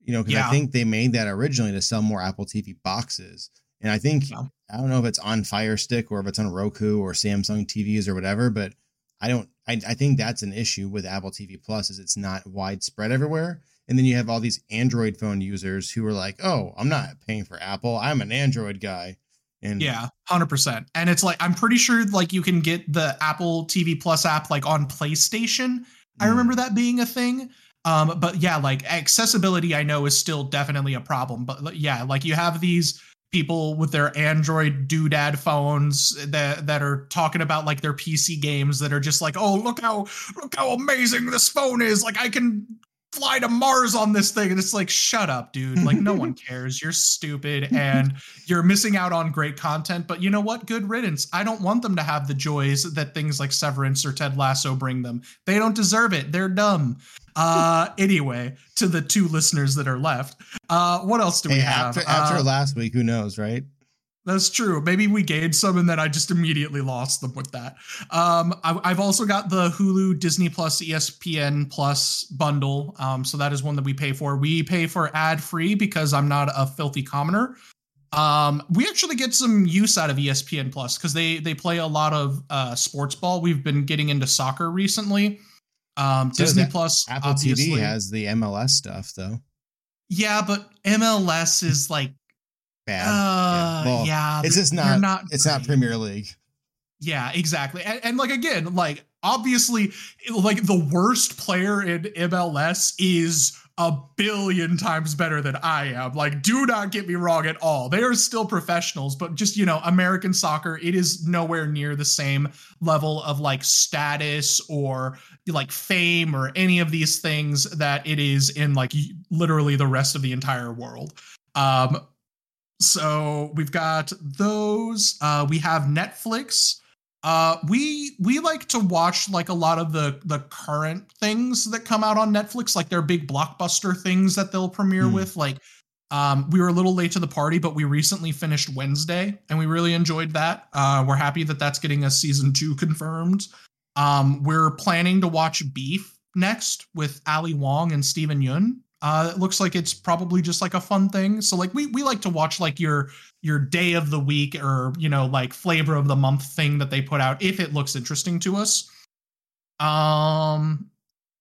You know, because Yeah. I think they made that originally to sell more Apple TV boxes. And I think Yeah. I don't know if it's on Fire Stick or if it's on Roku or Samsung TVs or whatever, but I don't I, I think that's an issue with Apple TV Plus is it's not widespread everywhere. And then you have all these Android phone users who are like, oh, I'm not paying for Apple. I'm an Android guy. And Yeah, hundred percent. And it's like I'm pretty sure like you can get the Apple TV Plus app like on PlayStation. I Mm. remember that being a thing. Um, but yeah, like accessibility, I know is still definitely a problem. But yeah, like you have these people with their Android doodad phones that that are talking about like their PC games that are just like, oh look how look how amazing this phone is. Like I can fly to Mars on this thing. And it's like, shut up, dude. Like no one cares. You're stupid and you're missing out on great content. But you know what? Good riddance. I don't want them to have the joys that things like Severance or Ted Lasso bring them. They don't deserve it. They're dumb. Uh anyway, to the two listeners that are left. Uh what else do we Hey, have? after after Uh, last week, who knows, right? That's true. Maybe we gained some and then I just immediately lost them with that. Um, I, I've also got the Hulu, Disney Plus, ESPN Plus bundle. Um, so that is one that we pay for. We pay for ad free because I'm not a filthy commoner. Um, we actually get some use out of ESPN Plus because they they play a lot of uh, sports ball. We've been getting into soccer recently. Um, So Disney Plus, Apple obviously. TV has the MLS stuff though. Yeah, but MLS is like bad. Uh, yeah, well, yeah, it's just they're not, It's not. Premier League. Yeah, exactly. And, and like again, like obviously, like the worst player in MLS is a billion times better than I am. Like, do not get me wrong at all. They are still professionals, but just, you know, American soccer, it is nowhere near the same level of like status or like fame or any of these things that it is in like literally the rest of the entire world. Um, so we've got those. Uh, we have Netflix. Uh, we we like to watch like a lot of the the current things that come out on Netflix, like their big blockbuster things that they'll premiere Hmm. with. Like, um, we were a little late to the party, but we recently finished Wednesday, and we really enjoyed that. Uh, we're happy that that's getting a season two confirmed. Um, we're planning to watch Beef next with Ali Wong and Steven Yeun. Uh, it looks like it's probably just like a fun thing. So like we we like to watch like your your day of the week or you know like flavor of the month thing that they put out if it looks interesting to us. Um,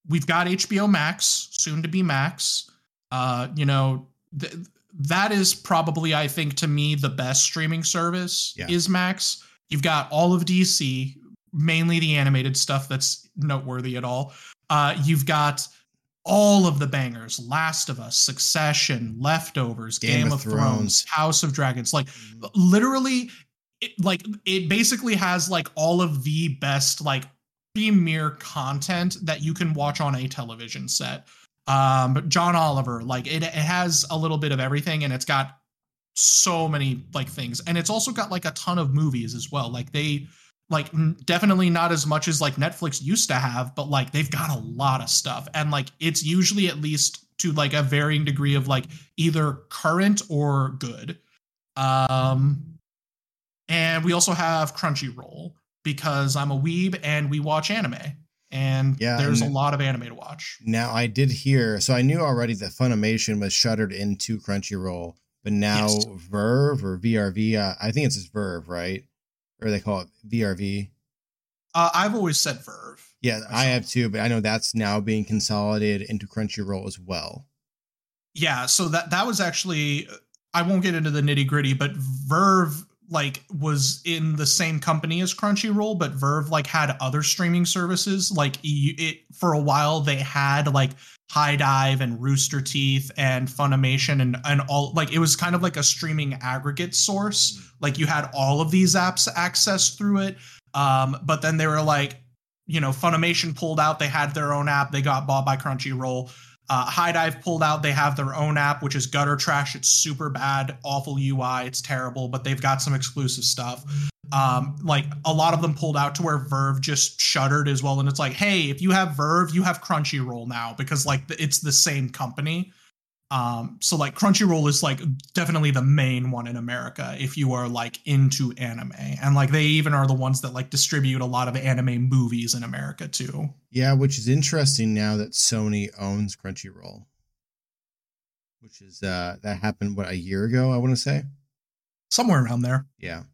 we've got HBO Max soon to be Max. Uh, you know th- that is probably I think to me the best streaming service Yeah. is Max. You've got all of DC, mainly the animated stuff that's noteworthy at all. Uh, you've got all of the bangers last of us succession leftovers game, of, thrones. house of dragons like literally it, like it basically has like all of the best like premier content that you can watch on a television set. Um but john oliver like it, it has a little bit of everything and it's got so many like things. And it's also got like a ton of movies as well. Like they like n- definitely not as much as like Netflix used to have, but like they've got a lot of stuff. And like it's usually at least to like a varying degree of like either current or good. Um and we also have Crunchyroll because I'm a weeb and we watch anime. And Yeah, there's and- a lot of anime to watch. Now I did hear, so I knew already that Funimation was shuttered into Crunchyroll, but now Yes. Verve or VRV, uh, I think it's just Verve, right? Or they call it VRV. Uh, I've always said Verve. Yeah, I have too, but I know that's now being consolidated into Crunchyroll as well. yeah so that that was actually i won't get into the nitty gritty but verve like was in the same company as crunchyroll but verve like had other streaming services like it for a while they had like HIDIVE and rooster teeth and funimation and and all like it was kind of like a streaming aggregate source like you had all of these apps accessed through it um but then they were like you know funimation pulled out they had their own app they got bought by crunchyroll uh, HIDIVE pulled out. They have their own app, which is gutter trash. It's super bad, awful UI. It's terrible, but they've got some exclusive stuff. Um, like a lot of them pulled out to where Verve just shuttered as well. And it's like, hey, if you have Verve, you have Crunchyroll now because like it's the same company. Um, so like Crunchyroll is like definitely the main one in America if you are like into anime, and like they even are the ones that like distribute a lot of anime movies in America too. Yeah, which is interesting now that Sony owns Crunchyroll. Which is uh that happened what a year ago, I want to say. Somewhere around there. Yeah.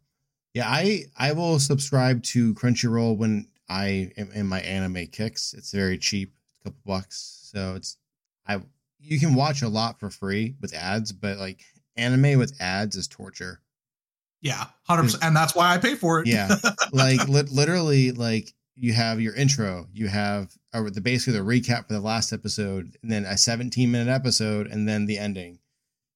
Yeah, I I will subscribe to Crunchyroll when I am in my anime kicks. It's very cheap, a couple bucks. So it's I you can watch a lot for free with ads, but like anime with ads is torture. Yeah, hundred percent, and that's why I pay for it. Yeah. like li- literally like you have your intro, you have or the basically the recap for the last episode, and then a 17 minute episode, and then the ending.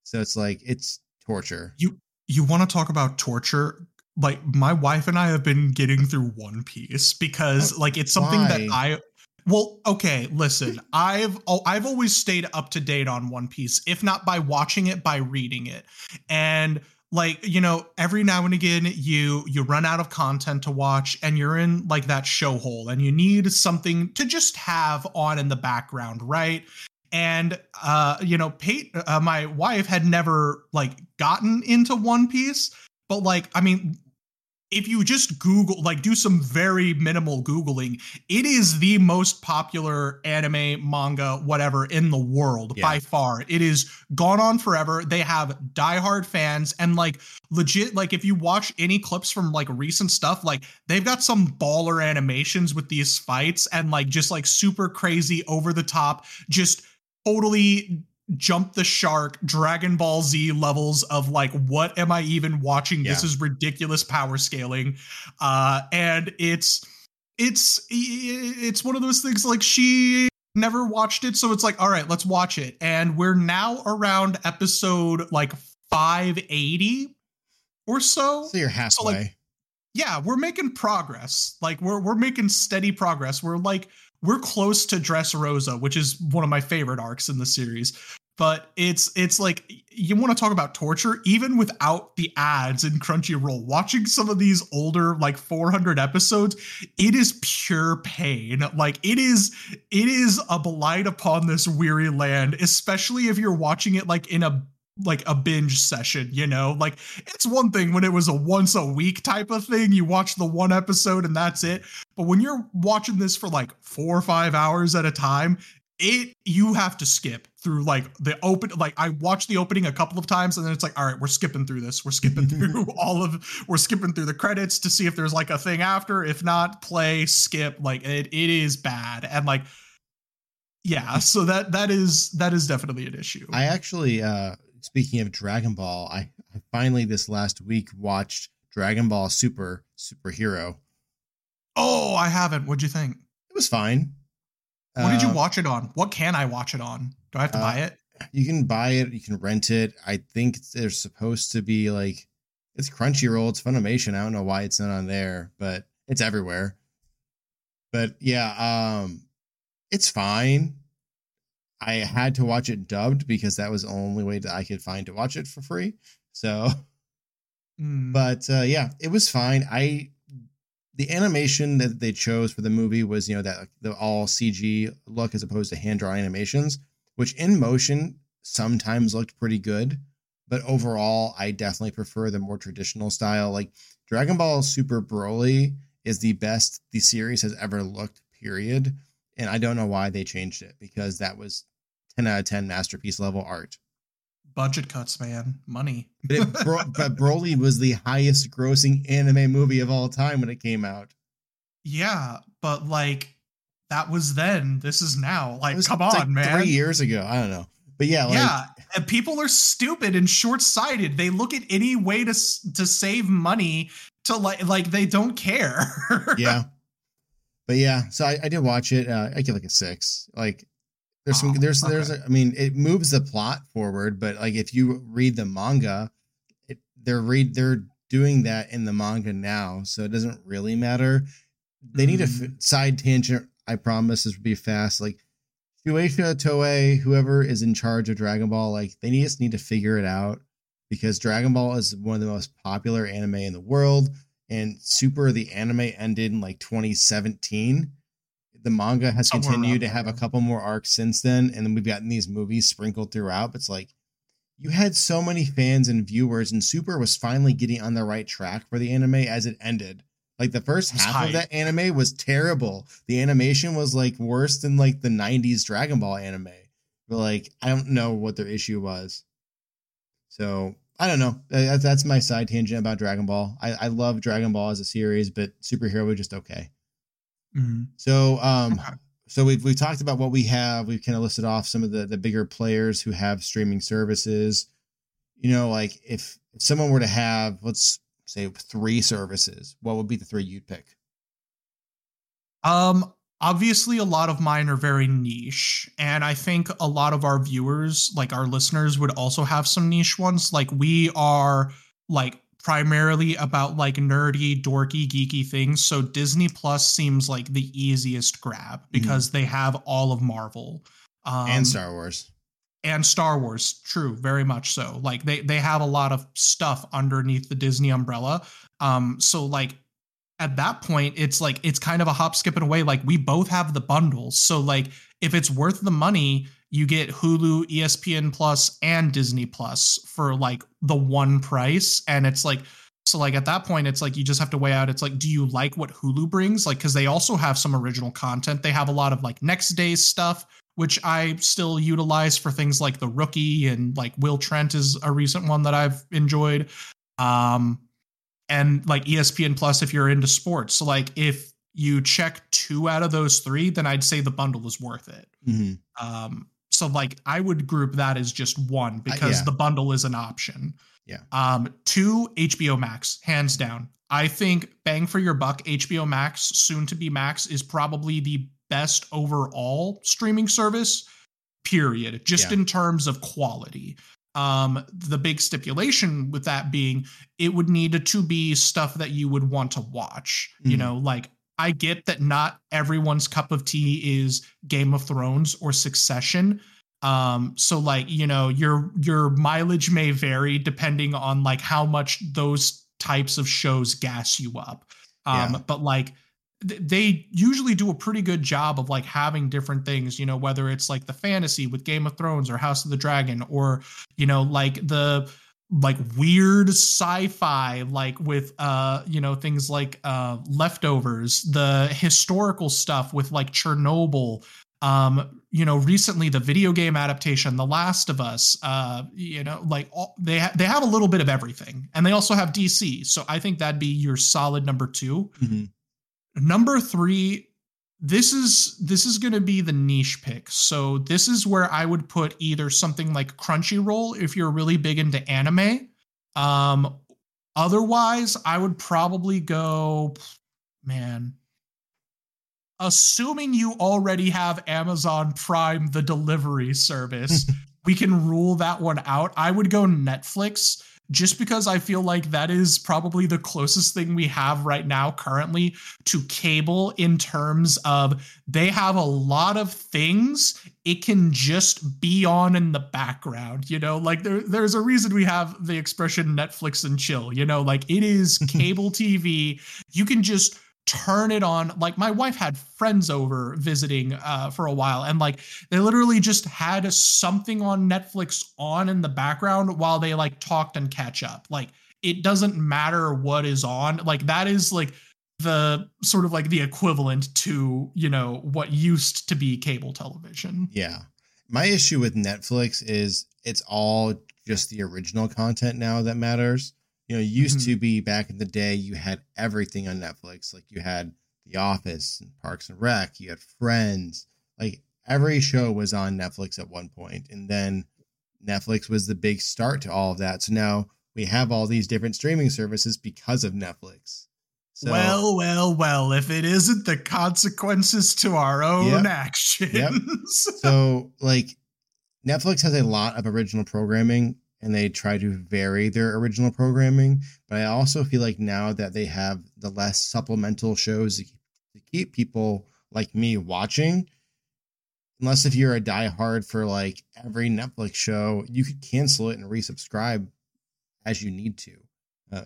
So it's like it's torture. you you want to talk about torture? Like my wife and I have been getting through One Piece because like it's something that? I. Well, okay, listen. I've oh, I've always stayed up to date on One Piece, if not by watching it, by reading it, and like you know every now and again you you run out of content to watch and you're in like that show hole and you need something to just have on in the background right and uh you know Pate, uh, my wife had never like gotten into one piece but like i mean if you just google like do some very minimal googling it is the most popular anime manga whatever in the world Yeah. by far it is gone on forever they have diehard fans and like legit like if you watch any clips from like recent stuff like they've got some baller animations with these fights and like just like super crazy over the top just totally jump the shark dragon ball z levels of like what am i even watching this is ridiculous power scaling uh and it's it's it's one of those things like she never watched it so it's like all right let's watch it and we're now around episode like 580 or so So you're halfway. like, yeah, we're making progress. Like we're we're making steady progress. We're like we're close to Dressrosa, which is one of my favorite arcs in the series. But it's it's like you want to talk about torture even without the ads in Crunchyroll. Watching some of these older like 400 episodes, it is pure pain. Like it is it is a blight upon this weary land, especially if you're watching it like in a like a binge session, you know? Like it's one thing when it was a once a week type of thing, you watch the one episode and that's it. But when you're watching this for like 4 or 5 hours at a time, it you have to skip through like the open like I watched the opening a couple of times and then it's like all right we're skipping through this. We're skipping through all of we're skipping through the credits to see if there's like a thing after. If not play skip. Like it it is bad. And like yeah so that that is that is definitely an issue. I actually, uh, speaking of Dragon Ball, I, I finally this last week watched Dragon Ball Super Superhero. oh I haven't what'd you think It was fine. what did you Uh, watch it on what can I watch it on do I have to uh, buy it You can buy it. You can rent it. I think they're supposed to be like it's Crunchyroll. It's Funimation. I don't know why it's not on there, but it's everywhere. But yeah, um, it's fine. I had to watch it dubbed because that was the only way that I could find to watch it for free. So, Mm. but uh, yeah, it was fine. I the animation that they chose for the movie was you know that the all CG look as opposed to hand drawn animations, which in motion sometimes looked pretty good, but overall I definitely prefer the more traditional style. Like Dragon Ball Super Broly is the best the series has ever looked. Period. And I don't know why they changed it because that was 10 out of 10 masterpiece level art. budget cuts man money But, it, Bro- but Broly was the highest grossing anime movie of all time when it came out. Yeah, but like that was then. This is now. Like, was- come on, like man. Three years ago. I don't know. But yeah, like, yeah, and people are stupid and short-sighted. They look at any way to to save money to like like they don't care. yeah. But yeah, so I, I did watch it. Uh, I give like a six. Like there's some Oh, there's there's okay. a, I mean it moves the plot forward, but like if you read the manga, it, they're read they're doing that in the manga now, so it doesn't really matter. They need a f- side tangent. I promise this will be fast. Like Shueisha Toei, whoever is in charge of Dragon Ball, like they just need to figure it out because Dragon Ball is one of the most popular anime in the world and Super the anime ended in like 2017. The manga has Somewhere continued to have a couple more arcs since then, and then we've gotten these movies sprinkled throughout. But it's like you had so many fans and viewers, and Super was finally getting on the right track for the anime as it ended. Like the first half hype. of that anime was terrible. The animation was like worse than like the 90s Dragon Ball anime. But like I don't know what their issue was. So I don't know. That's my side tangent about Dragon Ball. I, I love Dragon Ball as a series, but superhero was just okay. Mhm. So um so we've we've talked about what we have. We've kind of listed off some of the the bigger players who have streaming services. You know, like if, if someone were to have, let's say three services, what would be the three you'd pick? Um, obviously, a lot of mine are very niche, and I think a lot of our viewers, like our listeners, would also have some niche ones. Like we are like primarily about like nerdy, dorky, geeky things. So Disney Plus seems like the easiest grab because they have all of Marvel um, and Star Wars. and Star Wars. True, very much so. Like they they have a lot of stuff underneath the Disney umbrella. Um, so like at that point, it's like it's kind of a hop, skip, and away. Like we both have the bundles, so like if it's worth the money, you get Hulu, ESPN Plus, and Disney Plus for like the one price, and it's like. So like at that point, it's like you just have to weigh out. It's like, do you like what Hulu brings? Like, because they also have some original content. They have a lot of like next day stuff which I still utilize for things like The Rookie and like Will Trent is a recent one that I've enjoyed. Um and like ESPN Plus if you're into sports. So like if you check two out of those three, then I'd say the bundle is worth it. Mhm. Um so like I would group that as just one because yeah. the bundle is an option. Yeah. Um, two HBO Max, hands down. I think bang for your buck, HBO Max, soon to be Max, is probably the best overall streaming service. Period. Just Yeah. in terms of quality. Um, the big stipulation with that being it would need to be stuff that you would want to watch. You Mhm. know, like I get that not everyone's cup of tea is Game of Thrones or Succession. Um, so like, you know, your your mileage may vary depending on like how much those types of shows gas you up. Um, Yeah. but like they usually do a pretty good job of like having different things, you know, whether it's like the fantasy with Game of Thrones or House of the Dragon or, you know, like the like weird sci-fi like with uh you know things like uh leftovers the historical stuff with like chernobyl um you know recently the video game adaptation the last of us uh you know like all, they ha- they have a little bit of everything and they also have dc so i think that'd be your solid number 2 Mhm. Number 3 this is this is going to be the niche pick. So this is where i would put either something like crunchyroll if you're really big into anime. Um otherwise i would probably go man assuming you already have amazon prime the delivery service we can rule that one out. I would go netflix just because i feel like that is probably the closest thing we have right now currently to cable in terms of they have a lot of things. It can just be on in the background you know? Like there, there's a reason we have the expression netflix and chill you know? Like it is cable tv you can just turn it on like my wife had friends over visiting uh for a while and like they literally just had something on netflix on in the background while they like talked and catch up like it doesn't matter what is on like that is like the sort of like the equivalent to you know what used to be cable television Yeah. My issue with Netflix is it's all just the original content now that matters. You know, it used Mhm. to be back in the day, you had everything on Netflix. Like you had The Office and Parks and Rec, you had Friends. Like every show was on Netflix at one point, And then Netflix was the big start to all of that. So now we have all these different streaming services because of Netflix. So, well well well if it isn't the consequences to our own Yep. actions so like Netflix has a lot of original programming and they try to vary their original programming, but I also feel like now that they have the less supplemental shows to keep, people like me watching, unless if you're a diehard for like every Netflix show, you could cancel it and resubscribe as you need to. Uh,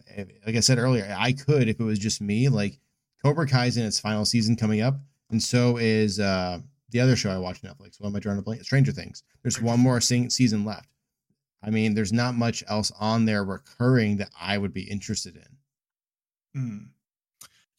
like I said earlier, I could if it was just me. Like Cobra Kai's in its final season coming up, and so is uh, the other show I watch Netflix. What am I drawing a blank? Stranger Things. There's one more se- season left. I mean, there's not much else on there recurring that I would be interested in. Hmm.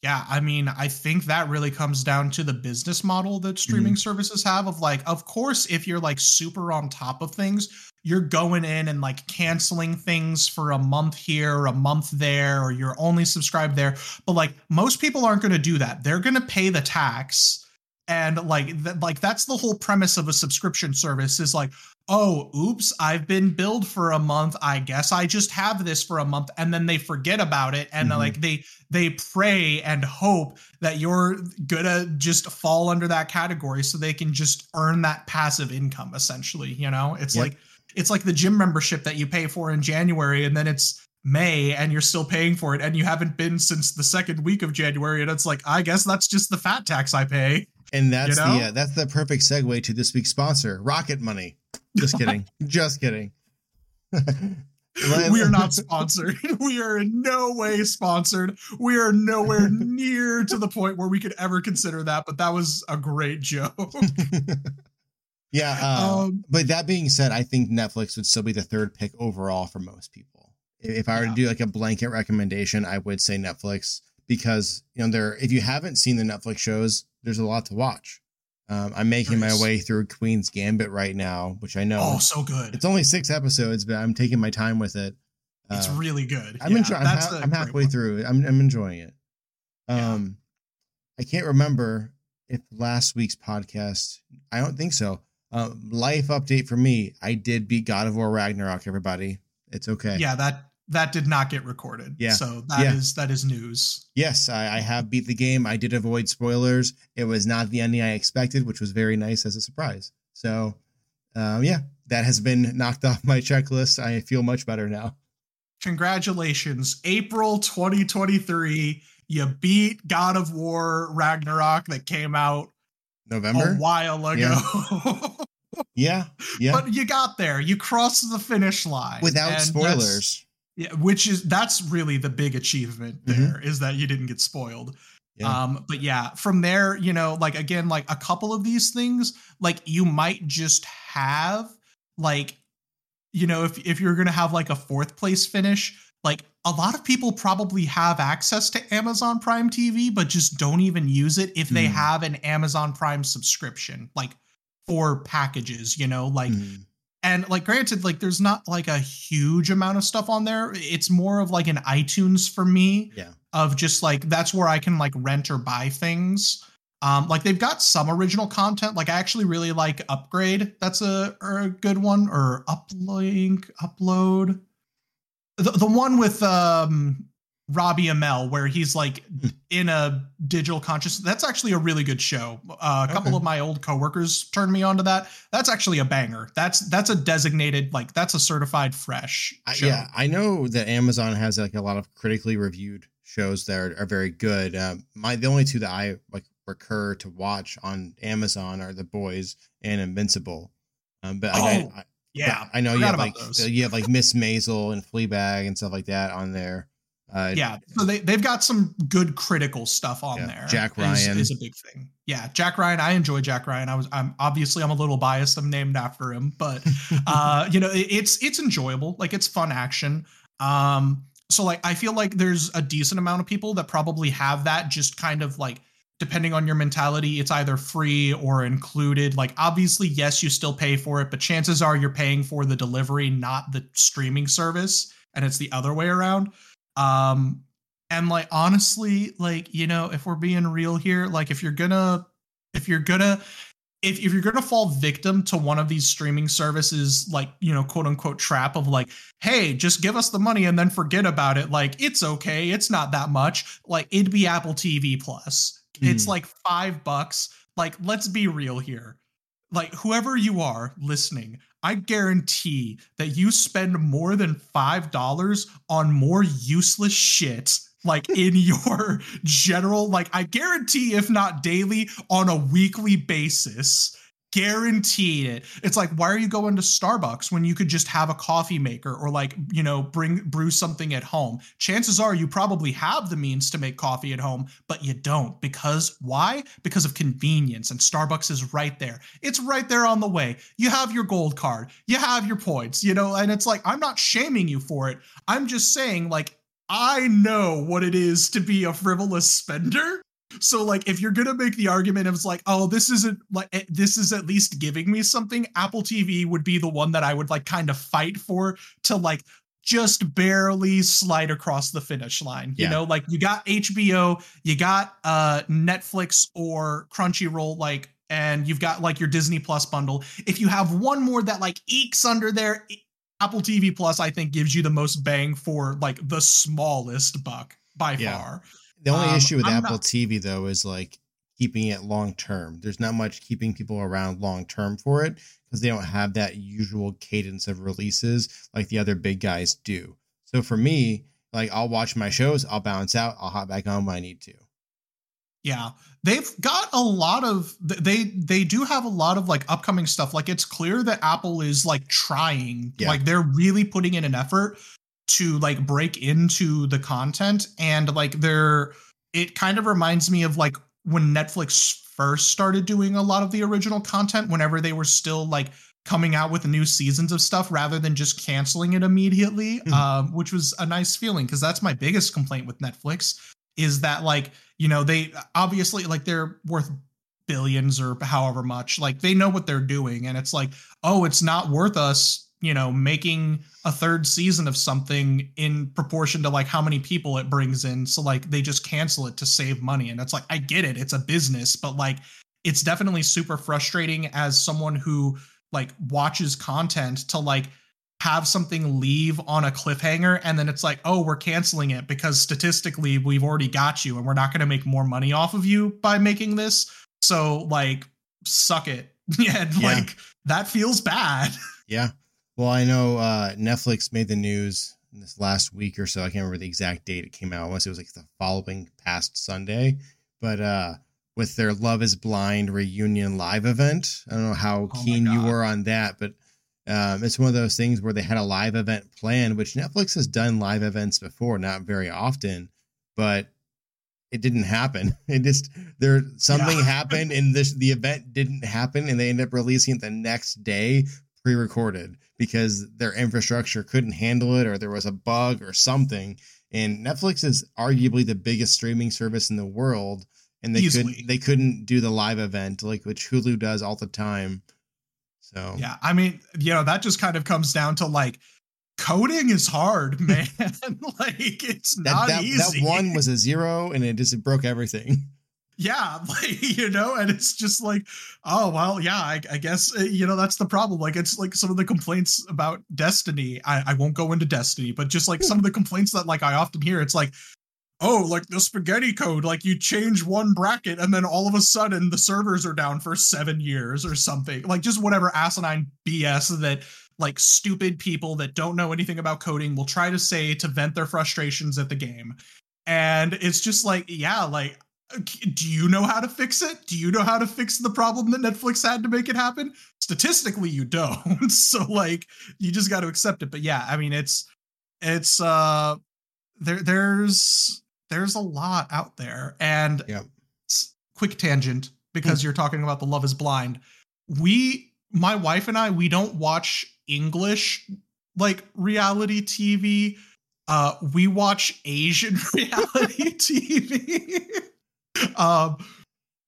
Yeah, I mean, I think that really comes down to the business model that streaming services have of like, of course, if you're like super on top of things, you're going in and like canceling things for a month here, a month there, or you're only subscribed there. But like most people aren't going to do that. They're going to pay the tax. And like th- like that's the whole premise of a subscription service is like, oh, oops, I've been billed for a month. I guess I just have this for a month. And then they forget about it. And Mhm. like they they pray and hope that you're gonna just fall under that category so they can just earn that passive income essentially you know it's Yep. like it's like the gym membership that you pay for in january and then it's may and you're still paying for it and you haven't been since the second week of january and it's like i guess that's just the fat tax i pay And that's You know? the uh, that's the perfect segue to this week's sponsor, Rocket Money. Just kidding, just kidding. we are not sponsored we are in no way sponsored we are nowhere near to the point where we could ever consider that but that was a great joke yeah, uh, Um, but that being said, I think Netflix would still be the third pick overall for most people. If I were Yeah. to do like a blanket recommendation, I would say Netflix because you know there. If you haven't seen the Netflix shows, there's a lot to watch. Um, I'm making my way through Queen's Gambit right now, which I know oh so good it's only six episodes, but I'm taking my time with it. It's Uh, really good. I'm Yeah, enjoying. I'm, ha- I'm halfway one. through. I'm I'm enjoying it. Yeah. Um, I can't remember if last week's podcast. I don't think so. Uh, life update for me. I did beat God of War Ragnarok. Everybody, it's okay. Yeah, that that did not get recorded. Yeah. So that Yeah. is that is news. Yes, I, I have beat the game. I did avoid spoilers. It was not the ending I expected, which was very nice as a surprise. So, um, yeah, that has been knocked off my checklist. I feel much better now. Congratulations. April 2023. You beat God of War Ragnarok that came out November. a while ago. Yeah, yeah. but you got there. You crossed the finish line. Without spoilers. Yeah, which is that's really the big achievement Mhm. there is that you didn't get spoiled. Yeah. Um, but yeah, from there, you know, like again, like a couple of these things, like you might just have like, you know, if if you're gonna have like a fourth place finish, like a lot of people probably have access to Amazon Prime TV, but just don't even use it if they Hmm. have an Amazon Prime subscription, like for packages, you know, like Mhm. And like granted like there's not like a huge amount of stuff on there. It's more of like an itunes for me Yeah. of just like that's where i can like rent or buy things. Um like they've got some original content. Like i actually really like upgrade. That's a, a good one. Or uplink upload. The, the one with um robbie amell where he's like Hmm. in a digital consciousness. that's actually a really good show uh, a couple Okay. of my old coworkers turned me on to that that's actually a banger that's that's a designated like that's a certified fresh I, yeah, I know that Amazon has like a lot of critically reviewed shows that are, are very good. Um, my the only two that I like recur to watch on Amazon are The Boys and Invincible. Um, but Oh, I, I, yeah but I know you have like those. you have like Miss Maisel and Fleabag and stuff like that on there. Uh, yeah so they, they've got some good critical stuff on Yeah, there Jack is- Ryan. is, a big thing. Yeah jack ryan i enjoy jack ryan. I was i'm obviously i'm a little biased. I'm named after him but uh you know it- it's it's enjoyable. Like it's fun action. Um so like i feel like there's a decent amount of people that probably have that just kind of like depending on your mentality it's either free or included. Like obviously yes you still pay for it but chances are you're paying for the delivery not the streaming service and it's the other way around um and like honestly like you know if we're being real here like if you're gonna if you're gonna if, if you're gonna fall victim to one of these streaming services like you know quote unquote trap of like hey just give us the money and then forget about it like it's okay it's not that much. Like it'd be apple tv plus. It's Hmm. like five bucks. Like let's be real here like whoever you are listening i guarantee that you spend more than five dollars on more useless shit like in your general like i guarantee if not daily on a weekly basis guaranteed it. It's like why are you going to starbucks when you could just have a coffee maker or like you know bring brew something at home? Chances are you probably have the means to make coffee at home but you don't. Because why? Because of convenience and starbucks is right there. It's right there on the way. You have your gold card. You have your points you know? And it's like i'm not shaming you for it. I'm just saying like I know what it is to be a frivolous spender. So like if you're going to make the argument of it's like, "Oh, this isn't like eh, this is at least giving me something," Apple TV would be the one that I would like kind of fight for to like just barely slide across the finish line. You Yeah. know, like you got HBO, you got uh Netflix or Crunchyroll like and you've got like your Disney Plus bundle. If you have one more that like ekes under there, Apple TV Plus, I think, gives you the most bang for like the smallest buck by Yeah. far. The only Um, issue with I'm Apple not- TV though is like keeping it long term. There's not much keeping people around long term for it because they don't have that usual cadence of releases like the other big guys do. So for me, like I'll watch my shows, I'll bounce out, I'll hop back on when I need to. Yeah, they've got a lot of they they do have a lot of like upcoming stuff. Like it's clear that Apple is like trying, Yeah. like they're really putting in an effort to like break into the content and like they're it kind of reminds me of like when Netflix first started doing a lot of the original content whenever they were still like coming out with new seasons of stuff rather than just canceling it immediately Mhm. um, which was a nice feeling because that's my biggest complaint with netflix is that like you know they obviously like they're worth billions or however much like they know what they're doing and it's like oh it's not worth us you know making a third season of something in proportion to like how many people it brings in. So like they just cancel it to save money. And it's like i get it. It's a business but like it's definitely super frustrating as someone who like watches content to like have something leave on a cliffhanger. And then it's like oh we're canceling it because statistically we've already got you and we're not going to make more money off of you by making this. So like suck it. Yeah, yeah. like that feels bad. Yeah well i know uh netflix made the news this last week or so. I can't remember the exact date it came out. Once it was like the following past sunday. But uh with their love is blind reunion live event i don't know how oh keen you were on that but um, it's one of those things where they had a live event planned, which Netflix has done live events before, not very often, but it didn't happen. It just there something yeah. happened and this the event didn't happen and they ended up releasing it the next day pre-recorded because their infrastructure couldn't handle it or there was a bug or something. And Netflix is arguably the biggest streaming service in the world and they couldn't they couldn't do the live event like which Hulu does all the time so yeah, I mean, you know, that just kind of comes down to like coding is hard, man. like it's that, not that, easy. That one was a zero, and it just broke everything. Yeah, like you know, and it's just like, oh well, yeah, I, I, guess uh, you know that's the problem. Like it's like some of the complaints about Destiny. I, I won't go into Destiny, but just like some of the complaints that like I often hear, it's like, oh, like the spaghetti code, like you change one bracket and then all of a sudden the servers are down for seven years or something. Like just whatever asinine BS that like stupid people that don't know anything about coding will try to say to vent their frustrations at the game. And it's just like, yeah, like, do you know how to fix it? Do you know how to fix the problem that Netflix had to make it happen? Statistically, you don't. so like, you just got to accept it. But yeah, I mean, it's, it's, uh, there, there's, there's a lot out there. And yeah. quick tangent because hmm. you're talking about the Love is Blind. We, my wife and I, we don't watch English like reality TV. Uh, we watch Asian reality TV. um,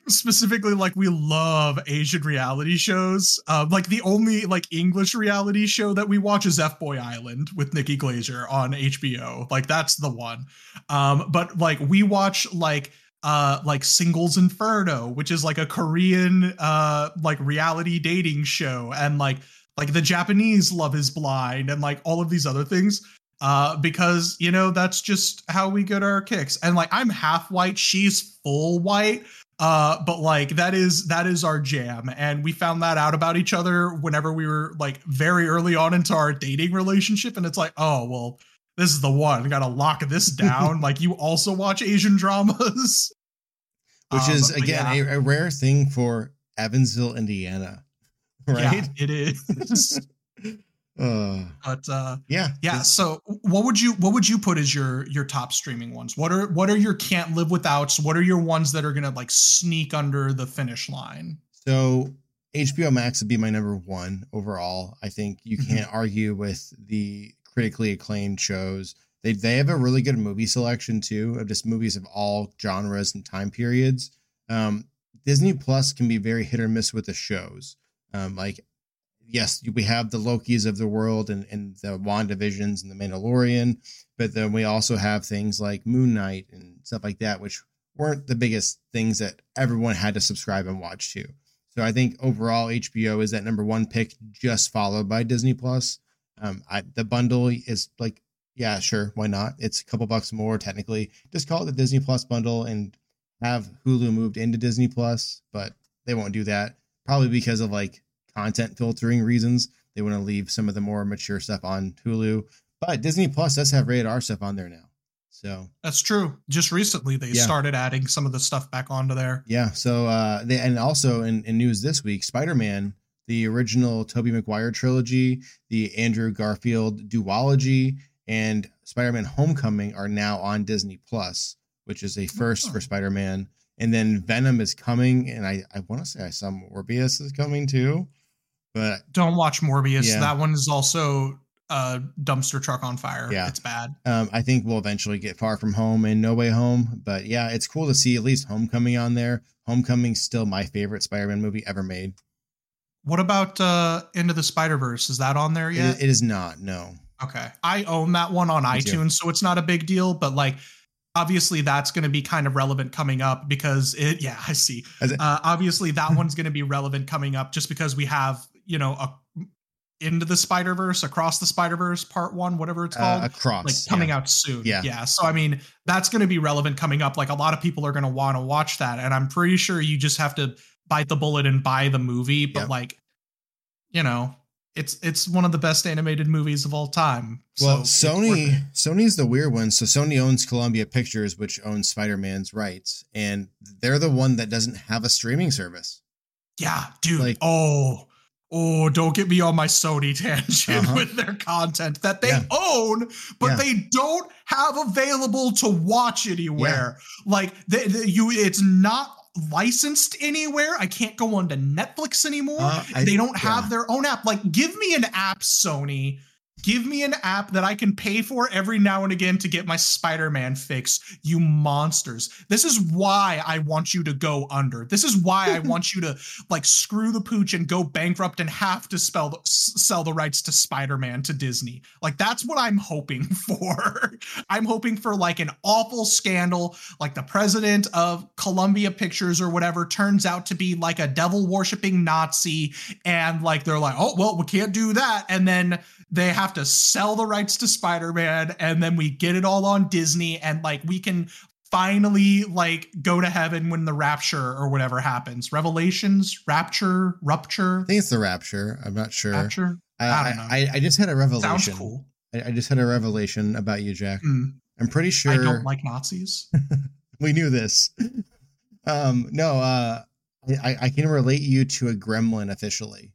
specifically like we love asian reality shows. Uh, like the only like english reality show that we watch is f-boy island with nikki glazer on hbo like that's the one. Um but like we watch like uh like singles inferno which is like a korean uh like reality dating show. And like like the japanese love is blind and like all of these other things uh because you know that's just how we get our kicks. And like i'm half white she's full white. Uh but like that is that is our jam. And we found that out about each other whenever we were like very early on into our dating relationship. And it's like oh well this is the one. Gotta lock this down. Like you also watch asian dramas. Which um, is again yeah. a, a, rare thing for evansville indiana right? yeah, it is Uh, but uh, yeah, yeah. So, what would you what would you put as your your top streaming ones? What are what are your can't live withouts? What are your ones that are gonna like sneak under the finish line? So, HBO Max would be my number one overall. I think you mm-hmm. can't argue with the critically acclaimed shows. They they have a really good movie selection too of just movies of all genres and time periods. Um, Disney Plus can be very hit or miss with the shows. Um, like yes, we have the Lokis of the world and, and the WandaVisions and the Mandalorian, but then we also have things like Moon Knight and stuff like that, which weren't the biggest things that everyone had to subscribe and watch to. So I think overall HBO is that number one pick, just followed by Disney Plus. Um, I, the bundle is like, yeah, sure, why not? It's a couple bucks more technically. Just call it the Disney Plus bundle and have Hulu moved into Disney Plus, but they won't do that probably because of like content filtering reasons. They want to leave some of the more mature stuff on Hulu. But Disney Plus does have rated R stuff on there now. So that's true. Just recently they yeah. started adding some of the stuff back onto there. Yeah. So uh they and also in, in news this week, Spider-Man, the original Tobey Maguire trilogy, the Andrew Garfield duology, and Spider-Man Homecoming are now on Disney Plus, which is a first oh. for Spider-Man. And then Venom is coming, and I, I want to say I saw Morbius is coming too. But don't watch Morbius. Yeah. That one is also a dumpster truck on fire. Yeah, it's bad. Um, I think we'll eventually get Far From Home and No Way Home. But yeah, it's cool to see at least Homecoming on there. Homecoming's still my favorite Spider-Man movie ever made. What about uh Into the Spider Verse? Is that on there yet? It, it is not. No. Okay, I own that one on Me iTunes, too. so it's not a big deal. But like, obviously that's going to be kind of relevant coming up because it yeah i see uh, obviously that one's going to be relevant coming up just because we have you know a into the spider verse across the spider verse part one whatever it's called uh, across like coming yeah. out soon Yeah. yeah so i mean that's going to be relevant coming up like a lot of people are going to want to watch that and i'm pretty sure you just have to bite the bullet and buy the movie but Yep. like you know it's it's one of the best animated movies of all time Well, so Sony. Sony's the weird one. So Sony owns Columbia Pictures, which owns Spider-Man's rights, and they're the one that doesn't have a streaming service. Yeah, dude. Like- oh, oh, don't get me on my Sony tangent Uh-huh. with their content that they Yeah. own, but Yeah. they don't have available to watch anywhere. Like they, they- you, it's not licensed anywhere. I can't go onto Netflix anymore. Uh, I- they don't have their own app. Like, give me an app, Sony. Give me an app that I can pay for every now and again to get my Spider Man fix, you monsters. This is why I want you to go under. This is why I want you to like screw the pooch and go bankrupt and have to spell sell the rights to Spider Man to Disney. Like, that's what I'm hoping for. I'm hoping for like an awful scandal, like the president of Columbia Pictures or whatever turns out to be like a devil worshipping Nazi and like they're like, oh well, we can't do that, and then they have to sell the rights to Spider-Man, and then we get it all on Disney, and like we can finally like go to heaven when the rapture or whatever happens. Revelations, rapture, rupture, I think it's the Rapture. I'm not sure. rapture. I, I don't know. I, I just had a revelation. Sounds cool. I, I just had a revelation about you, Jack. Mm, I'm pretty sure I don't like Nazis. we knew this. Um, no, uh, I, I can relate you to a gremlin officially.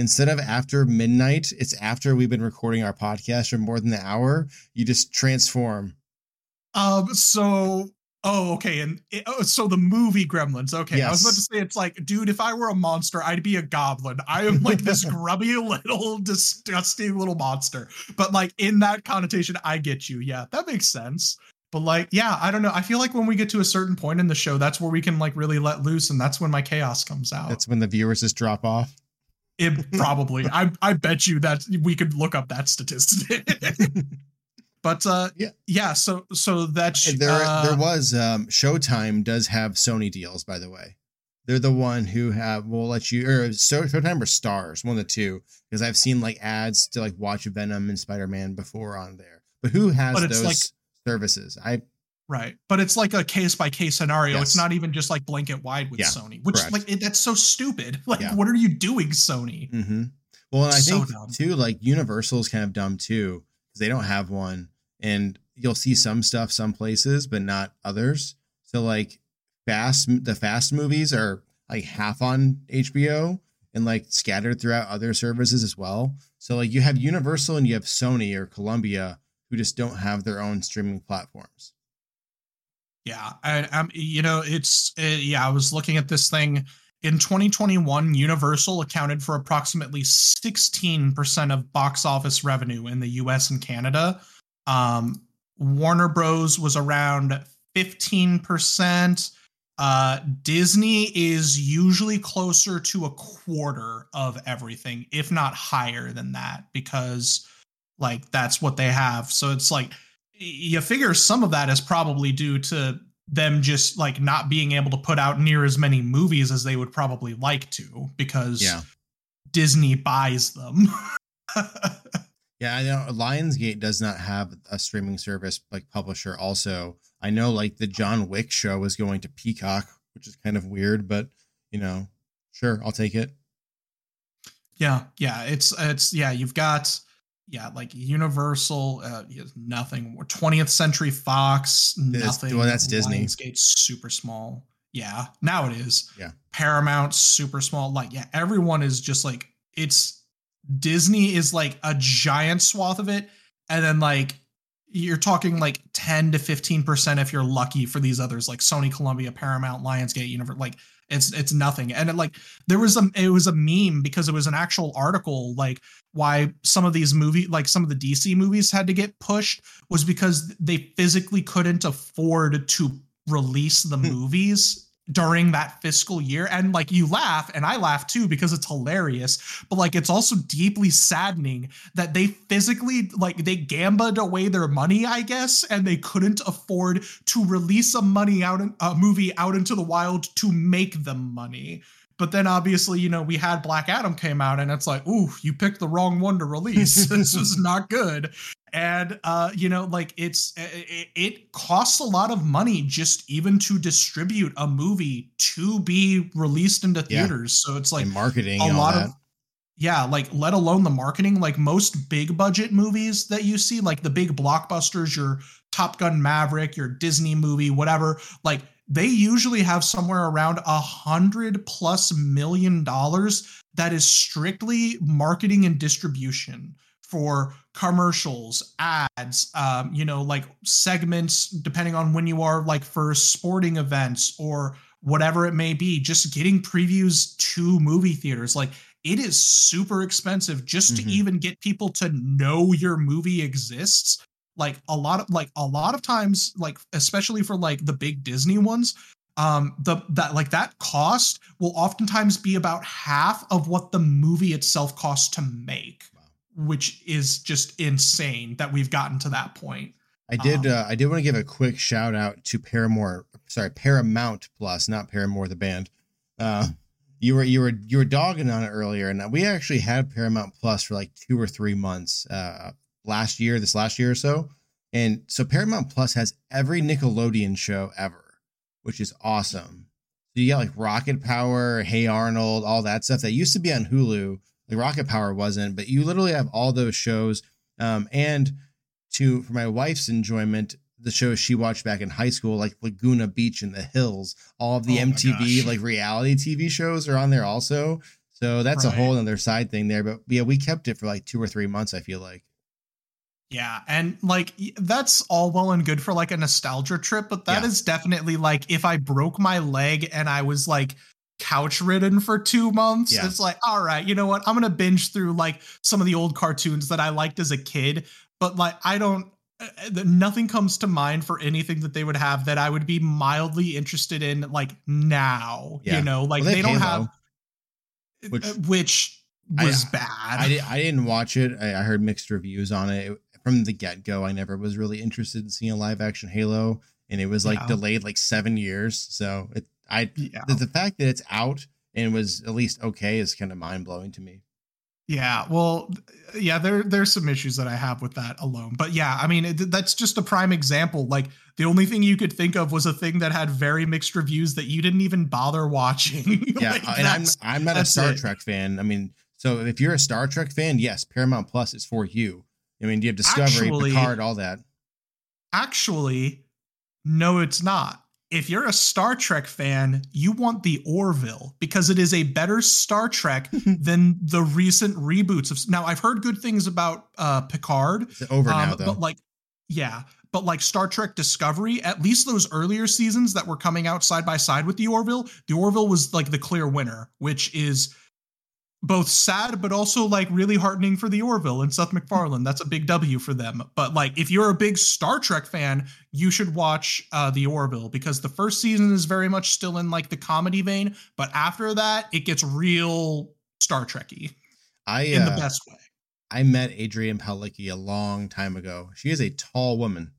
Instead of after midnight, it's after we've been recording our podcast for more than an hour. You just transform. Um. So. Oh, okay. And it, oh, so the movie Gremlins. Okay, I was about to say it's like, dude, if I were a monster, I'd be a goblin. I am like this grubby little, disgusting little monster. But like in that connotation, I get you. Yeah, that makes sense. But like, yeah, I don't know. I feel like when we get to a certain point in the show, that's where we can like really let loose, and that's when my chaos comes out. That's when the viewers just drop off. It probably. I I bet you that we could look up that statistic. but uh Yeah. yeah, so so that And there, uh, there was um, Showtime does have Sony deals, by the way. They're the one who have will let you or Show- Showtime or Starz, one of the two, because I've seen like ads to like watch Venom and Spider Man before on there. But who has But those like- services? I right. But it's like a case by case scenario. Yes. It's not even just like blanket wide with Yeah, Sony, which correct. like it, that's so stupid. Like Yeah. what are you doing, Sony? hmm Well, and I So think dumb. too, like Universal's kind of dumb too because they don't have one, and you'll see some stuff some places, but not others. So like fast, the fast movies are like half on HBO and like scattered throughout other services as well. So like you have Universal and you have Sony or Columbia who just don't have their own streaming platforms. Yeah, I, I'm. You know, it's uh, yeah. I was looking at this thing in 2021. Universal accounted for approximately 16 percent of box office revenue in the U.S. and Canada. Um, Warner Bros was around 15 percent. Uh, Disney is usually closer to a quarter of everything, if not higher than that, because like that's what they have. So it's like you figure some of that is probably due to them just like not being able to put out near as many movies as they would probably like to because Yeah. Disney buys them. Yeah, I know Lionsgate does not have a streaming service like publisher. Also, I know like the John Wick show is going to Peacock, which is kind of weird, but you know, sure, I'll take it. yeah, yeah, it's it's yeah, you've got yeah, like Universal, uh, nothing. 20th Century Fox, nothing. well, that's Disney. Lionsgate's super small. Yeah, now it is. Yeah. Paramount, super small. Like, yeah, everyone is just like it's Disney is like a giant swath of it, and then like you're talking like 10 to 15 percent if you're lucky for these others like Sony, Columbia, Paramount, Lionsgate, Universe. Like it's it's nothing. And it, like there was a it was a meme because it was an actual article like why some of these movie like some of the DC movies had to get pushed was because they physically couldn't afford to release the Hmm. movies during that fiscal year and like you laugh and I laugh too because it's hilarious but like it's also deeply saddening that they physically like they gambled away their money I guess and they couldn't afford to release a money out a movie out into the wild to make them money but then obviously, you know, we had Black Adam came out and it's like, ooh, you picked the wrong one to release. this was not good. And uh, you know, like it's it, it costs a lot of money just even to distribute a movie to be released into theaters. Yeah. So it's like and marketing a lot of yeah, like let alone the marketing. Like most big budget movies that you see, like the big blockbusters, your Top Gun Maverick, your Disney movie, whatever, like they usually have somewhere around a hundred plus million dollars that is strictly marketing and distribution for commercials, ads, um, you know, like segments, depending on when you are like for sporting events or whatever it may be, just getting previews to movie theaters. Like it is super expensive just mm-hmm. to even get people to know your movie exists like a lot of like a lot of times like especially for like the big disney ones um the that like that cost will oftentimes be about half of what the movie itself costs to make which is just insane that we've gotten to that point i did um, uh, i did want to give a quick shout out to paramore sorry paramount plus not paramore the band uh you were you were you were dogging on it earlier and we actually had paramount plus for like two or three months uh last year, this last year or so. And so Paramount Plus has every Nickelodeon show ever, which is awesome. So you got like Rocket Power, Hey Arnold, all that stuff that used to be on Hulu. Like Rocket Power wasn't, but you literally have all those shows. Um, and to for my wife's enjoyment, the shows she watched back in high school, like Laguna Beach and The Hills, all of the oh MTV like reality TV shows are on there also. So that's right. a whole other side thing there. But yeah, we kept it for like two or three months. I feel like. Yeah, and like that's all well and good for like a nostalgia trip, but that yeah. is definitely like if I broke my leg and I was like couch ridden for two months, yeah. it's like, all right, you know what? I'm gonna binge through like some of the old cartoons that I liked as a kid, but like I don't uh, uh nothing comes to mind for anything that they would have that I would be mildly interested in like now. Yeah. You know, like well, they, they don't Halo, have which, uh, which was I, bad. I, I, didn't watch it. I, I heard mixed reviews on it from the get go, I never was really interested in seeing a live action Halo, and it was like yeah. delayed like seven years. So it, I, yeah. the, the fact that it's out and was at least okay is kind of mind blowing to me. Yeah, well, yeah, there there's some issues that I have with that alone, but yeah, I mean it, that's just a prime example. Like the only thing you could think of was a thing that had very mixed reviews that you didn't even bother watching. yeah, like, and I'm I'm not a Star it. Trek fan. I mean, so if you're a Star Trek fan, yes, Paramount Plus is for you. I mean, do you have Discovery, actually, Picard, all that? Actually, no, it's not. If you're a Star Trek fan, you want the Orville because it is a better Star Trek than the recent reboots of. Now, I've heard good things about uh, Picard. It's over um, now, though. But like, yeah, but like Star Trek Discovery, at least those earlier seasons that were coming out side by side with the Orville, the Orville was like the clear winner, which is both sad but also like really heartening for the Orville and Seth MacFarlane. That's a big W for them. But like if you're a big Star Trek fan, you should watch uh the Orville because the first season is very much still in like the comedy vein, but after that it gets real Star Trekky. I in uh, the best way. I met Adrianne Palicki a long time ago. She is a tall woman.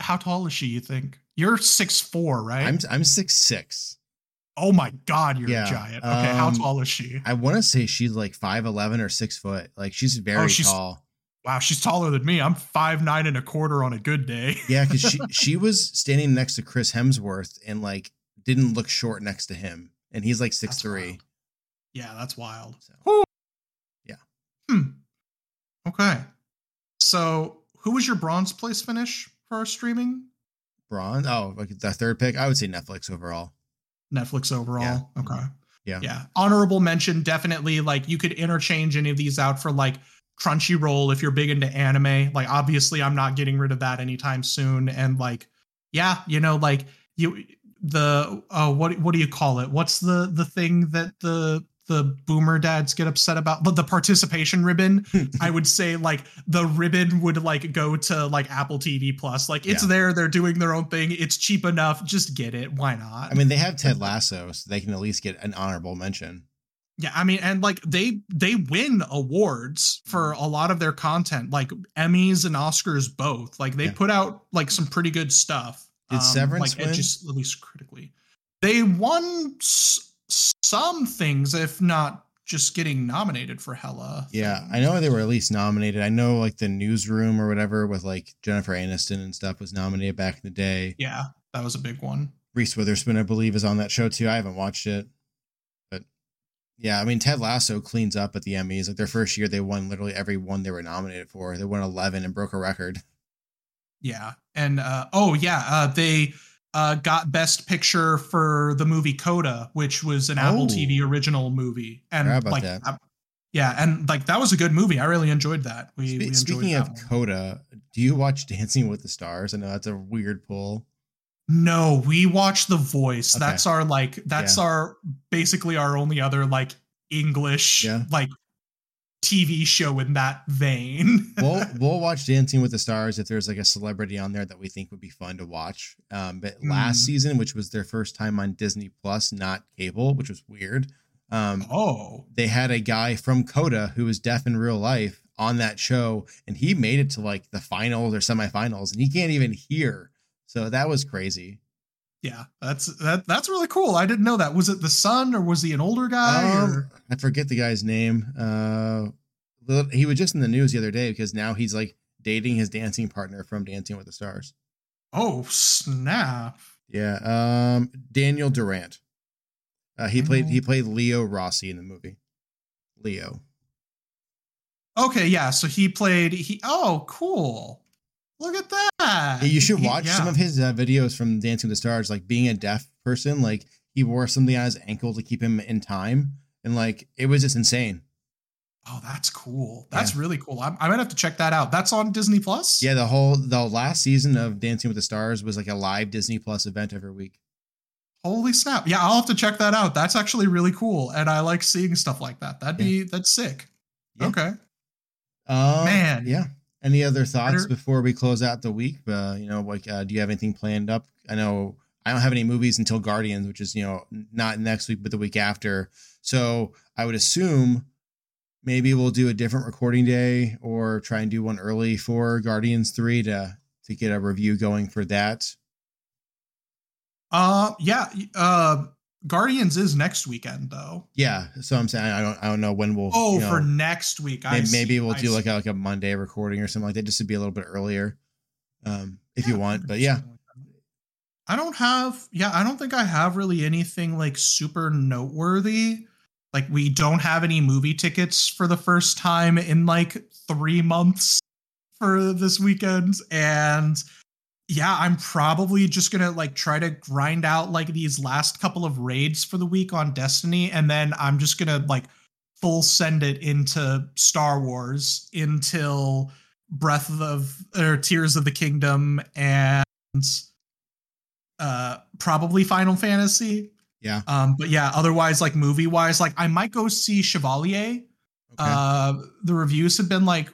How tall is she, you think? You're six four, right? I'm I'm six six. Oh my god, you're yeah. a giant. Okay, um, how tall is she? I want to say she's like five eleven or six foot. Like she's very oh, she's, tall. Wow, she's taller than me. I'm five nine and a quarter on a good day. yeah, because she she was standing next to Chris Hemsworth and like didn't look short next to him, and he's like six that's three. Wild. Yeah, that's wild. So, yeah. Hmm. Okay. So, who was your bronze place finish for our streaming? Bronze. Oh, like the third pick. I would say Netflix overall. Netflix overall. Yeah. Okay. Yeah. Yeah. Honorable mention, definitely. Like you could interchange any of these out for like Crunchyroll if you're big into anime. Like obviously, I'm not getting rid of that anytime soon. And like, yeah, you know, like you the uh what what do you call it? What's the the thing that the the boomer dads get upset about but the participation ribbon i would say like the ribbon would like go to like apple tv plus like it's Yeah. there they're doing their own thing it's cheap enough just get it why not I mean, they have Ted Lasso, so they can at least get an honorable mention. yeah i mean and like they they win awards for mm-hmm. a lot of their content like emmys and oscars both like they Yeah. put out like some pretty good stuff Did um, Severance like win? just at least critically they won s- some things if not just getting nominated for hella Yeah, things. I know they were at least nominated. I know like the newsroom or whatever with like Jennifer Aniston and stuff was nominated back in the day. yeah that was a big one Reese Witherspoon, I believe, is on that show too. I haven't watched it, but yeah, I mean Ted Lasso cleans up at the Emmys. Like their first year, they won literally every one they were nominated for. They won eleven and broke a record. Yeah. And uh oh yeah, uh they uh got best picture for the movie Coda, which was an Apple Oh. TV original movie. And like that. yeah, and like that was a good movie. I really enjoyed that. We, Spe- we enjoyed speaking that of one. Coda, do you watch Dancing with the Stars? I know that's a weird pull. No, we watch The Voice. Okay. That's our like that's Yeah. our basically our only other like English Yeah. like TV show in that vein. we'll we'll watch Dancing with the Stars if there's like a celebrity on there that we think would be fun to watch. Um, but last Mm. season, which was their first time on Disney Plus, not cable, which was weird. Um, oh. they had a guy from Coda who was deaf in real life on that show, and he made it to like the finals or semifinals, and he can't even hear. So that was crazy. Yeah, that's that that's really cool. I didn't know that. Was it the son or was he an older guy? Um, I forget the guy's name. Uh, he was just in the news the other day because now he's like dating his dancing partner from Dancing with the Stars. Oh snap! Yeah, um, Daniel Durant. Uh, he played he played Leo Rossi in the movie. Leo. Okay, yeah. So he played. He oh cool. Look at that. You should watch yeah. some of his uh, videos from Dancing with the Stars. Like being a deaf person, like he wore something on his ankle to keep him in time, and like it was just insane. Oh, that's cool. That's really cool. I'm, I might have to check that out. That's on Disney Plus. Yeah, the whole the last season of Dancing with the Stars was like a live Disney Plus event every week. Holy snap! Yeah, I'll have to check that out. That's actually really cool, and I like seeing stuff like that. That'd be that's sick. Yeah. Okay. Um, Man. yeah. Any other thoughts before we close out the week? Uh, you know, like, uh, do you have anything planned up? I know I don't have any movies until Guardians, which is you know not next week but the week after. So I would assume maybe we'll do a different recording day or try and do one early for Guardians three to to get a review going for that. Uh, yeah. Uh, Guardians is next weekend though. Yeah, so I'm saying I don't I don't know when we'll. Oh, you know, for next week. I maybe, see, maybe we'll I do see. like a, like a Monday recording or something like that, just to be a little bit earlier, um, if you want. But yeah, I don't have yeah, I don't think I have really anything like super noteworthy. Like we don't have any movie tickets for the first time in like 3 months for this weekend and yeah, I'm probably just to like try to grind out like these last couple of raids for the week on Destiny and then I'm just to like full send it into Star Wars until Breath of or Tears of the Kingdom and uh probably Final Fantasy. yeah. Um but yeah, otherwise like movie wise like I might go see Chevalier. Okay. Uh the reviews have been like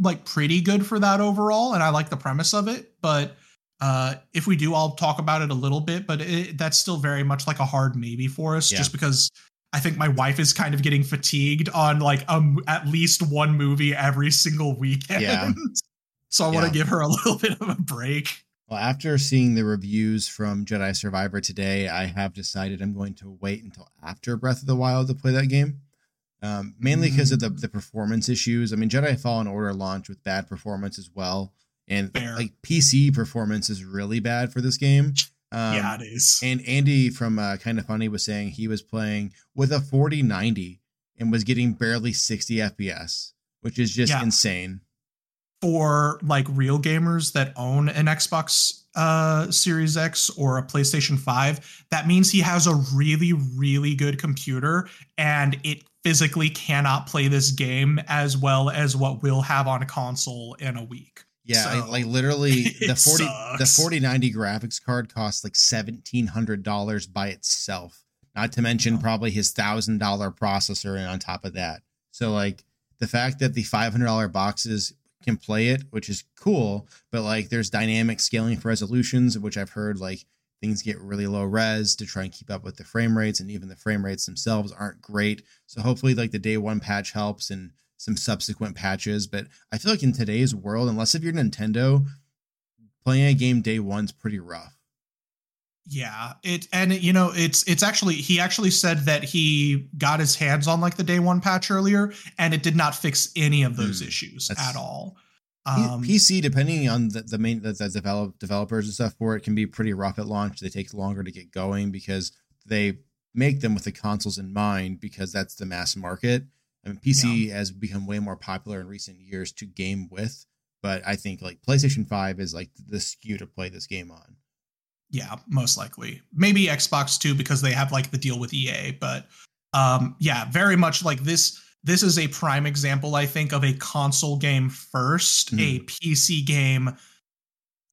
like pretty good for that overall and I like the premise of it, but uh if we do I'll talk about it a little bit, but it, that's still very much like a hard maybe for us Yeah. just because I think my wife is kind of getting fatigued on like um at least one movie every single weekend. Yeah. so I want Yeah. to give her a little bit of a break. Well, after seeing the reviews from Jedi Survivor today, I have decided I'm going to wait until after Breath of the Wild to play that game. Um, mainly because of the, the performance issues. I mean, Jedi Fallen Order launched with bad performance as well. And Fair. like PC performance is really bad for this game. Um, yeah, it is. And Andy from uh, Kind of Funny was saying he was playing with a 4090 and was getting barely 60 FPS, which is just Yeah. insane. for like real gamers that own an Xbox uh Series X or a PlayStation 5, that means he has a really really good computer and it physically cannot play this game as well as what we'll have on a console in a week. Yeah, I- like literally the it 40 the sucks. 4090 graphics card costs like $1700 by itself. not to mention Yeah. probably his thousand dollar processor and on top of that. So like the fact that the five hundred dollar boxes can play it, which is cool, but like there's dynamic scaling for resolutions, which I've heard like things get really low res to try and keep up with the frame rates, and even the frame rates themselves aren't great. So hopefully like the day one patch helps and some subsequent patches. But I feel like in today's world, unless if you're Nintendo, playing a game day one's pretty rough. Yeah, it and you know it's it's actually he actually said that he got his hands on like the day one patch earlier, and it did not fix any of those Hmm, issues at all. Um, PC, depending on the, the main the, the develop, developers and stuff for it, can be pretty rough at launch. They take longer to get going because they make them with the consoles in mind because that's the mass market. I mean, PC has become way more popular in recent years to game with, but I think like PlayStation Five is like the skew to play this game on. yeah, most likely. Maybe Xbox too because they have like the deal with EA, but um yeah, very much like this this is a prime example I think of a console game 1st a hmm. PC game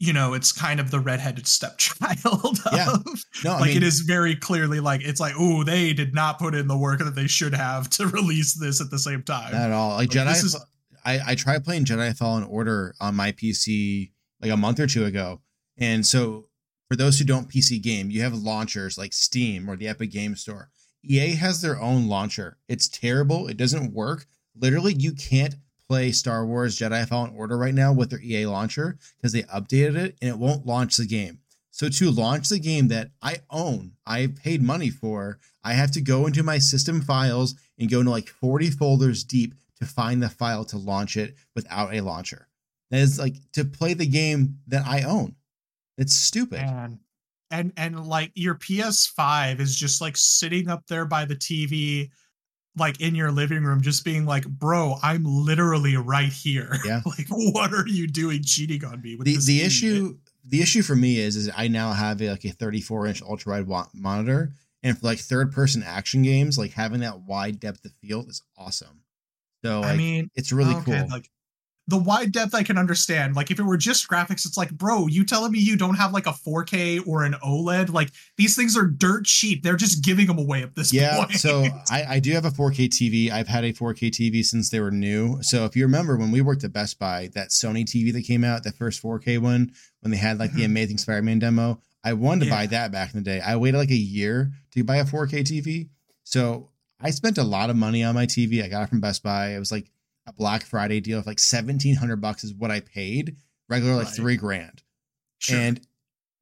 you know, it's kind of the redheaded stepchild Yeah. of No, I like mean, it is very clearly like it's like oh they did not put in the work that they should have to release this at the same time. Not at all. Like Like, Jedi, this is- I I tried playing Jedi Fallen Order on my PC like a month or two ago, and so for those who don't PC game, you have launchers like Steam or the Epic Game Store. EA has their own launcher. It's terrible. It doesn't work. Literally, you can't play Star Wars Jedi Fallen Order right now with their EA launcher because they updated it and it won't launch the game. So to launch the game that I own, I paid money for, I have to go into my system files and go into like 40 folders deep to find the file to launch it without a launcher. That is like to play the game that I own. It's stupid. and and and like your PS5 is just like sitting up there by the TV like in your living room just being like bro I'm literally right here Yeah. like what are you doing cheating on me with the the issue the issue for me is is I now have a, like a 34 inch ultra wide wa- monitor, and for like third person action games, like having that wide depth of field is awesome. So like, I mean it's really okay, cool. like the wide depth I can understand. Like if it were just graphics, it's like, bro, you telling me you don't have like a 4K or an OLED? Like these things are dirt cheap. They're just giving them away at this Yeah, point. so I, I do have a 4K TV. I've had a 4K TV since they were new. So if you remember when we worked at Best Buy, that Sony TV that came out, the first 4K one, when they had like the Mhm. Amazing Spider-Man demo, I wanted to buy that back in the day. I waited like a year to buy a 4K TV. So I spent a lot of money on my TV. I got it from Best Buy. It was like a Black Friday deal of like 1700 bucks is what I paid. Regular like Right. three grand. Sure. And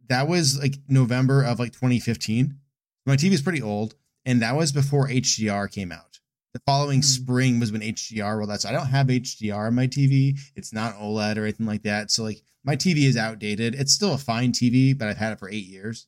that was like November of like 2015. My TV is pretty old, and that was before HDR came out. The following Hmm. spring was when HDR rolled out. So I don't have HDR on my TV. It's not OLED or anything like that. So like my TV is outdated. It's still a fine TV, but I've had it for eight years.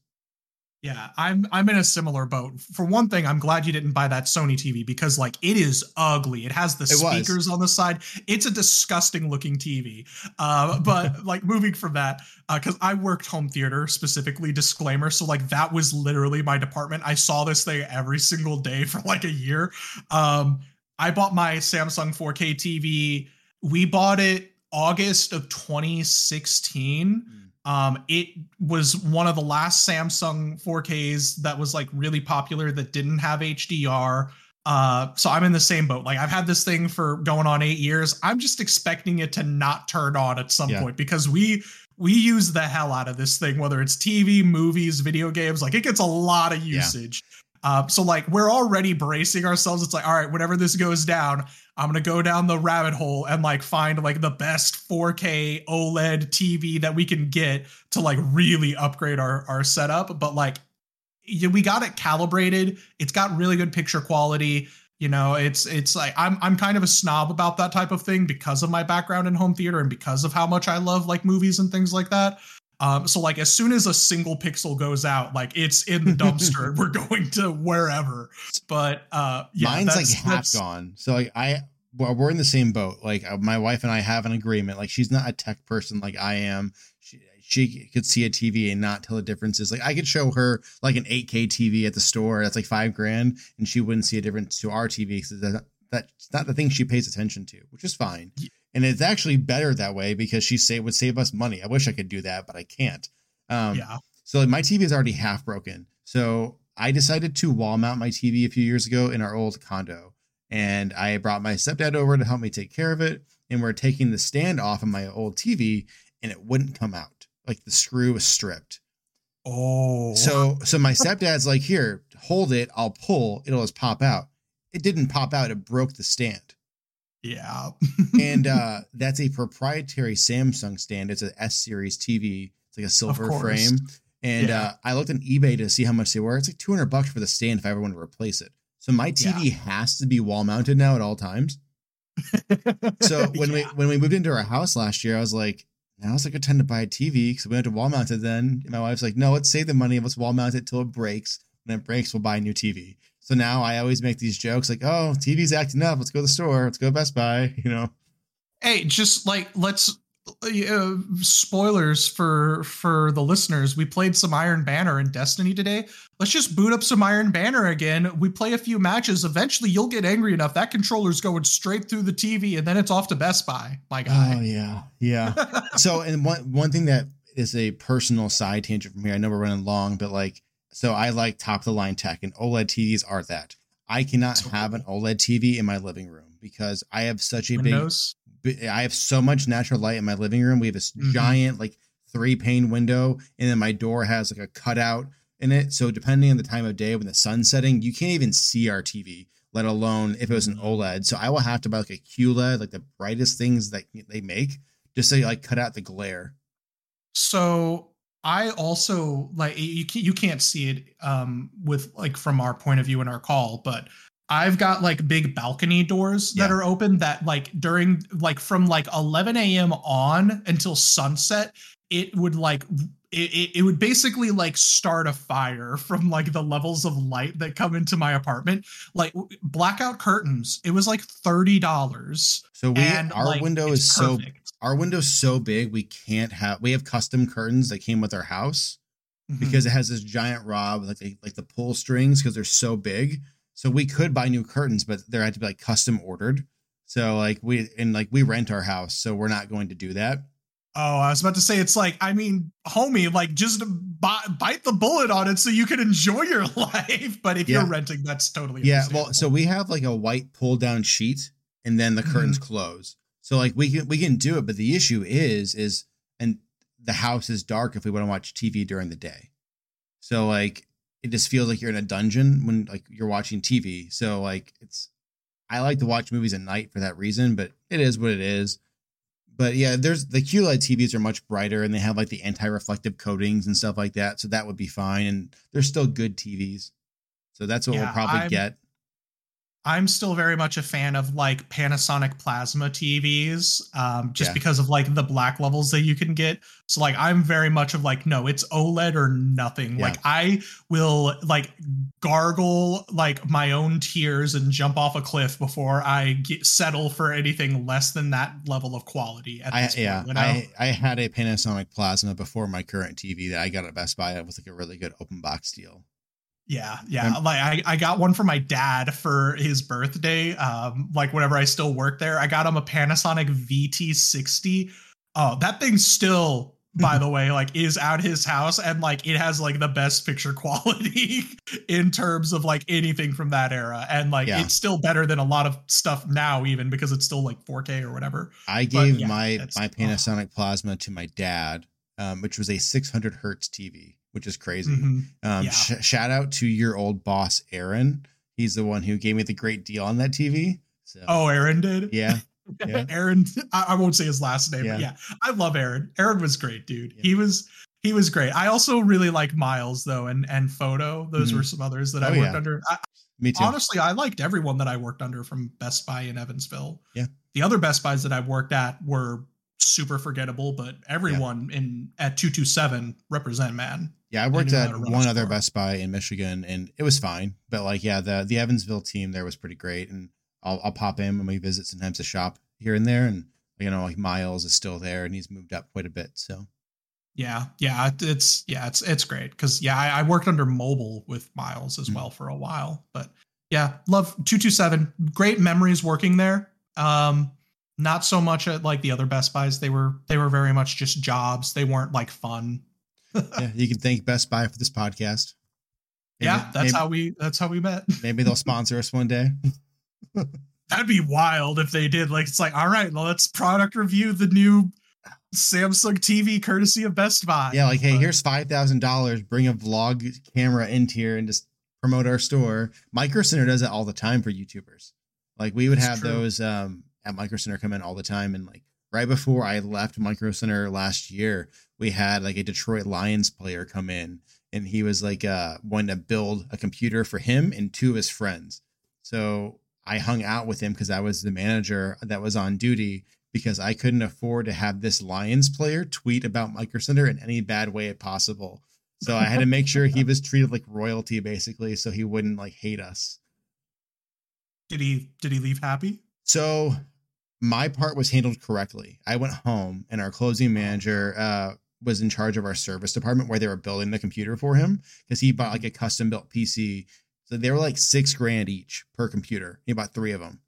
Yeah, I'm I'm in a similar boat. For one thing, I'm glad you didn't buy that Sony TV because like it is ugly. It has the It was. speakers on the side. It's a disgusting looking TV. Uh, but like moving from that, because I worked home theater specifically. Disclaimer. So like that was literally my department. I saw this thing every single day for like a year. Um, I bought my Samsung 4K TV. We bought it August of 2016 um it was one of the last samsung 4ks that was like really popular that didn't have hdr uh so i'm in the same boat like i've had this thing for going on eight years i'm just expecting it to not turn on at some Yeah. point because we we use the hell out of this thing whether it's tv movies video games like it gets a lot of Yeah. Uh, so like we're already bracing ourselves it's like all right whenever this goes down I'm gonna go down the rabbit hole and like find like the best 4K OLED TV that we can get to like really upgrade our our setup. But like, we got it calibrated. It's got really good picture quality. You know, it's it's like I'm I'm kind of a snob about that type of thing because of my background in home theater and because of how much I love like movies and things like that. Um, so like as soon as a single pixel goes out, like it's in the dumpster. and We're going to wherever. But uh, yeah, Mine's like half gone. So like I, well, we're in the same boat. Like uh, my wife and I have an agreement. Like she's not a tech person like I am. She, she could see a TV and not tell the differences. Like I could show her like an 8K TV at the store that's like five grand, and she wouldn't see a difference to our TV because that, that's not the thing she pays attention to, which is fine. And it's actually better that way because she say it would save us money. I wish I could do that, but I can't. Um, yeah. so like my TV is already half broken. So I decided to wall mount my TV a few years ago in our old condo, and I brought my stepdad over to help me take care of it. And we're taking the stand off of my old TV, and it wouldn't come out. Like the screw was stripped. Oh. So so my stepdad's like, here, hold it, I'll pull, it'll just pop out. It didn't pop out, it broke the stand. Yeah. and uh that's a proprietary Samsung stand. It's an S series TV. It's like a silver frame. And yeah. uh I looked on eBay to see how much they were. It's like 200 bucks for the stand if I ever want to replace it. So my TV yeah. has to be wall mounted now at all times. so when yeah. we when we moved into our house last year, I was like, now's a good time to buy a TV because we went to wall mounted then. And my wife's like, no, let's save the money. Let's wall mount it till it breaks. When it breaks, we'll buy a new TV. So now I always make these jokes like, oh, TV's acting up. Let's go to the store. Let's go to Best Buy. You know. Hey, just like let's uh, spoilers for for the listeners we played some iron banner in destiny today let's just boot up some iron banner again we play a few matches eventually you'll get angry enough that controller's going straight through the tv and then it's off to best buy my guy oh yeah yeah so and one one thing that is a personal side tangent from here i know we're running long but like so i like top of the line tech and oled tvs are that i cannot have an oled tv in my living room because i have such a Windows? big I have so much natural light in my living room. We have this mm-hmm. giant like three pane window, and then my door has like a cutout in it. So depending on the time of day when the sun's setting, you can't even see our TV, let alone if it was an mm-hmm. OLED. So I will have to buy like a QLED, like the brightest things that they make, just so you like cut out the glare. So I also like you can't, you can't see it um with like from our point of view in our call, but I've got like big balcony doors that yeah. are open that like during like from like 11 a.m. on until sunset, it would like it, it would basically like start a fire from like the levels of light that come into my apartment. Like blackout curtains, it was like thirty dollars. So we and, our like, window is perfect. so our window's so big we can't have we have custom curtains that came with our house mm-hmm. because it has this giant rod like like the pull strings because they're so big so we could buy new curtains, but they had to be like custom ordered. So like we and like we rent our house, so we're not going to do that. Oh, I was about to say it's like I mean, homie, like just bite the bullet on it so you can enjoy your life. But if yeah. you're renting, that's totally yeah. Well, so we have like a white pull down sheet, and then the curtains mm-hmm. close. So like we can we can do it, but the issue is is and the house is dark if we want to watch TV during the day. So like it just feels like you're in a dungeon when like you're watching TV. So like it's I like to watch movies at night for that reason, but it is what it is. But yeah, there's the QLED TVs are much brighter and they have like the anti-reflective coatings and stuff like that, so that would be fine. And they're still good TVs, so that's what yeah, we'll probably I'm, get. I'm still very much a fan of like Panasonic plasma TVs, um, just yeah. because of like the black levels that you can get. So like I'm very much of like, no, it's OLED or nothing. Yeah. Like I will like gargle like my own tears and jump off a cliff before I get, settle for anything less than that level of quality. I, yeah, you know? I I had a Panasonic plasma before my current TV that I got at Best Buy. It was like a really good open box deal. Yeah, yeah. like I, I got one for my dad for his birthday. Um, like whenever I still work there, I got him a Panasonic VT60. Oh, that thing still, by the way, like is out his house and like it has like the best picture quality in terms of like anything from that era. And like yeah. it's still better than a lot of stuff now, even because it's still like 4K or whatever. I gave yeah, my my Panasonic oh. Plasma to my dad, um, which was a 600 hertz TV which is crazy. Mm-hmm. Um, yeah. sh- shout out to your old boss, Aaron. He's the one who gave me the great deal on that TV. So, oh, Aaron did? Yeah. yeah. Aaron, I, I, won't say his last name, yeah. but yeah, I love Aaron. Aaron was great, dude. He was he was great. I also really like Miles though, and and Photo. Those mm-hmm. were some others that oh, I worked under. I, Me too. Honestly, I liked everyone that I worked under from Best Buy in Evansville. Yeah. The other Best Buys that I worked at were super forgettable, but everyone yeah. in at 227 represent man. Yeah, I worked at one other Best Buy in Michigan and it was fine. But like yeah, the the Evansville team there was pretty great and I'll I'll pop in when we visit sometimes to shop here and there and you know like Miles is still there and he's moved up quite a bit. So yeah, yeah, it's yeah, it's it's great because yeah, I, I, worked under mobile with Miles as mm-hmm. well for a while, but yeah, love two two seven. Great memories working there. Um, not so much at like the other Best Buys. They were they were very much just jobs. They weren't like fun. yeah, you can thank Best Buy for this podcast. yeah, that's maybe, how we that's how we met. maybe they'll sponsor us one day. That'd be wild if they did. Like it's like, all right, well, let's product review the new Samsung TV courtesy of Best Buy. Yeah, like, hey, But- here's five thousand dollars. Bring a vlog camera into here and just promote our store. Micro Center does it all the time for YouTubers. Like we would have true. those um, at Micro Center come in all the time, and like right before I left Micro Center last year, we had like a Detroit Lions player come in, and he was like uh wanting to build a computer for him and two of his friends. So I hung out with him because I was the manager that was on duty because I couldn't afford to have this Lions player tweet about Micro Center in any bad way possible. So I had to make sure he was treated like royalty basically so he wouldn't like hate us. Did he did he leave happy? So my part was handled correctly. I went home and our closing manager uh, was in charge of our service department where they were building the computer for him because he bought like a custom built PC. So they were like six grand each per computer. He bought three of them,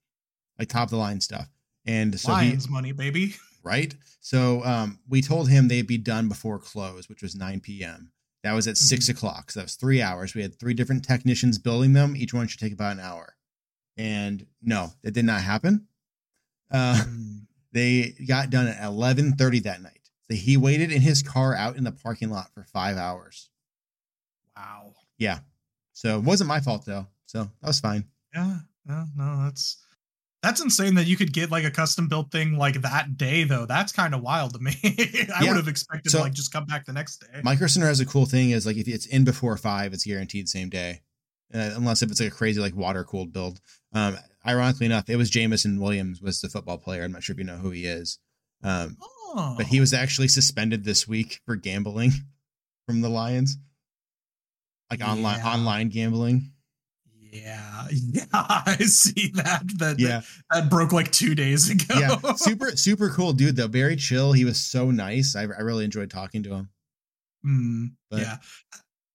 like top of the line stuff. And so he, money, baby. right? So um, we told him they'd be done before close, which was 9 p.m. That was at 6 o'clock. So that was three hours. We had three different technicians building them. Each one should take about an hour. And no, that did not happen. Uh, they got done at 11:30 that night. So he waited in his car out in the parking lot for five hours. Wow. Yeah. So it wasn't my fault though. So that was fine. Yeah. No, no, that's that's insane that you could get like a custom built thing like that day though. That's kind of wild to me. I Yeah. would have expected So- to like just come back the next day. Micro Center has a cool thing is like if it's in before five, it's guaranteed same day, uh, unless if it's like a crazy like water cooled build. Um, ironically enough, it was Jameson Williams was the football player. I'm not sure if you know who he is, um, oh. but he was actually suspended this week for gambling from the Lions, like online Yeah. online gambling. Yeah, yeah, I see that. That Yeah, that broke like two days ago. yeah, super super cool dude though. Very chill. He was so nice. I, I really enjoyed talking to him. Hmm, But- yeah.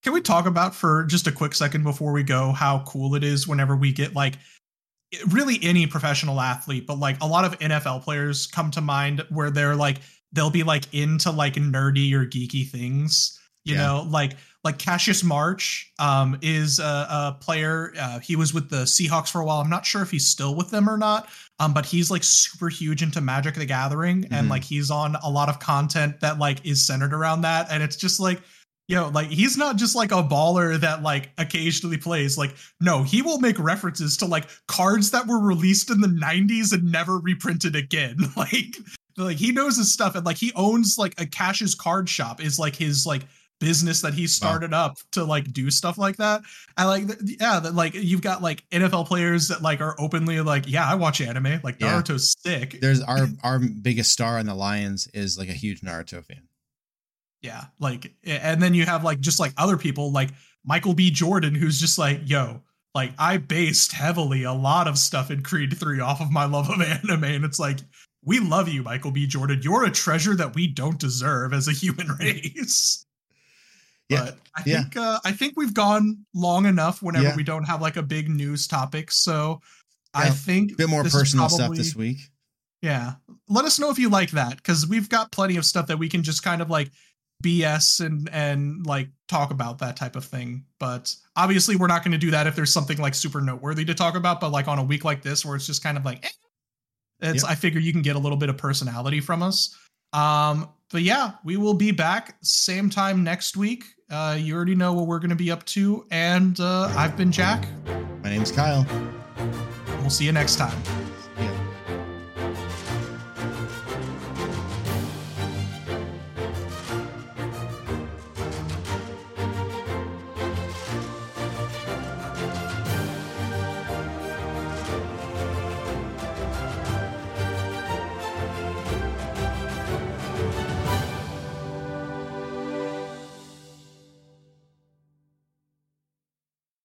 Can we talk about for just a quick second before we go how cool it is whenever we get like really any professional athlete, but like a lot of NFL players come to mind where they're like they'll be like into like nerdy or geeky things. You Yeah. know, like like Cassius Marsh um, is a, a player. Uh, he was with the Seahawks for a while. I'm not sure if he's still with them or not. Um, but he's like super huge into Magic the Gathering, and Mhm. like he's on a lot of content that like is centered around that. And it's just like, yo, like he's not just like a baller that like occasionally plays. Like, no, he will make references to like cards that were released in the 90s and never reprinted again. like, like he knows his stuff, and like he owns like a Cash's card shop is like his like business that he started up to like do stuff like that. I like, yeah, that like you've got like NFL players that like are openly like, yeah, I watch anime. Like Yeah. Naruto's sick. There's our our biggest star on the Lions is like a huge Naruto fan. Yeah, like, and then you have like just like other people like Michael B. Jordan, who's just like, yo, like I based heavily a lot of stuff in Creed 3 off of my love of anime. And it's like, we love you, Michael B. Jordan. You're a treasure that we don't deserve as a human race. Yeah, But I yeah. think uh, I think we've gone long enough whenever Yeah. we don't have like a big news topic. So I think A bit more personal stuff this week. yeah. Let us know if you like that because we've got plenty of stuff that we can just kind of like BS and and like talk about that type of thing. But obviously, we're not going to do that if there's something like super noteworthy to talk about. But like on a week like this, where it's just kind of like, eh, it's Yep. I figure you can get a little bit of personality from us. Um, but yeah, we will be back same time next week. Uh, you already know what we're going to be up to, and uh, I've been Jack. My name's Kyle. We'll see you next time.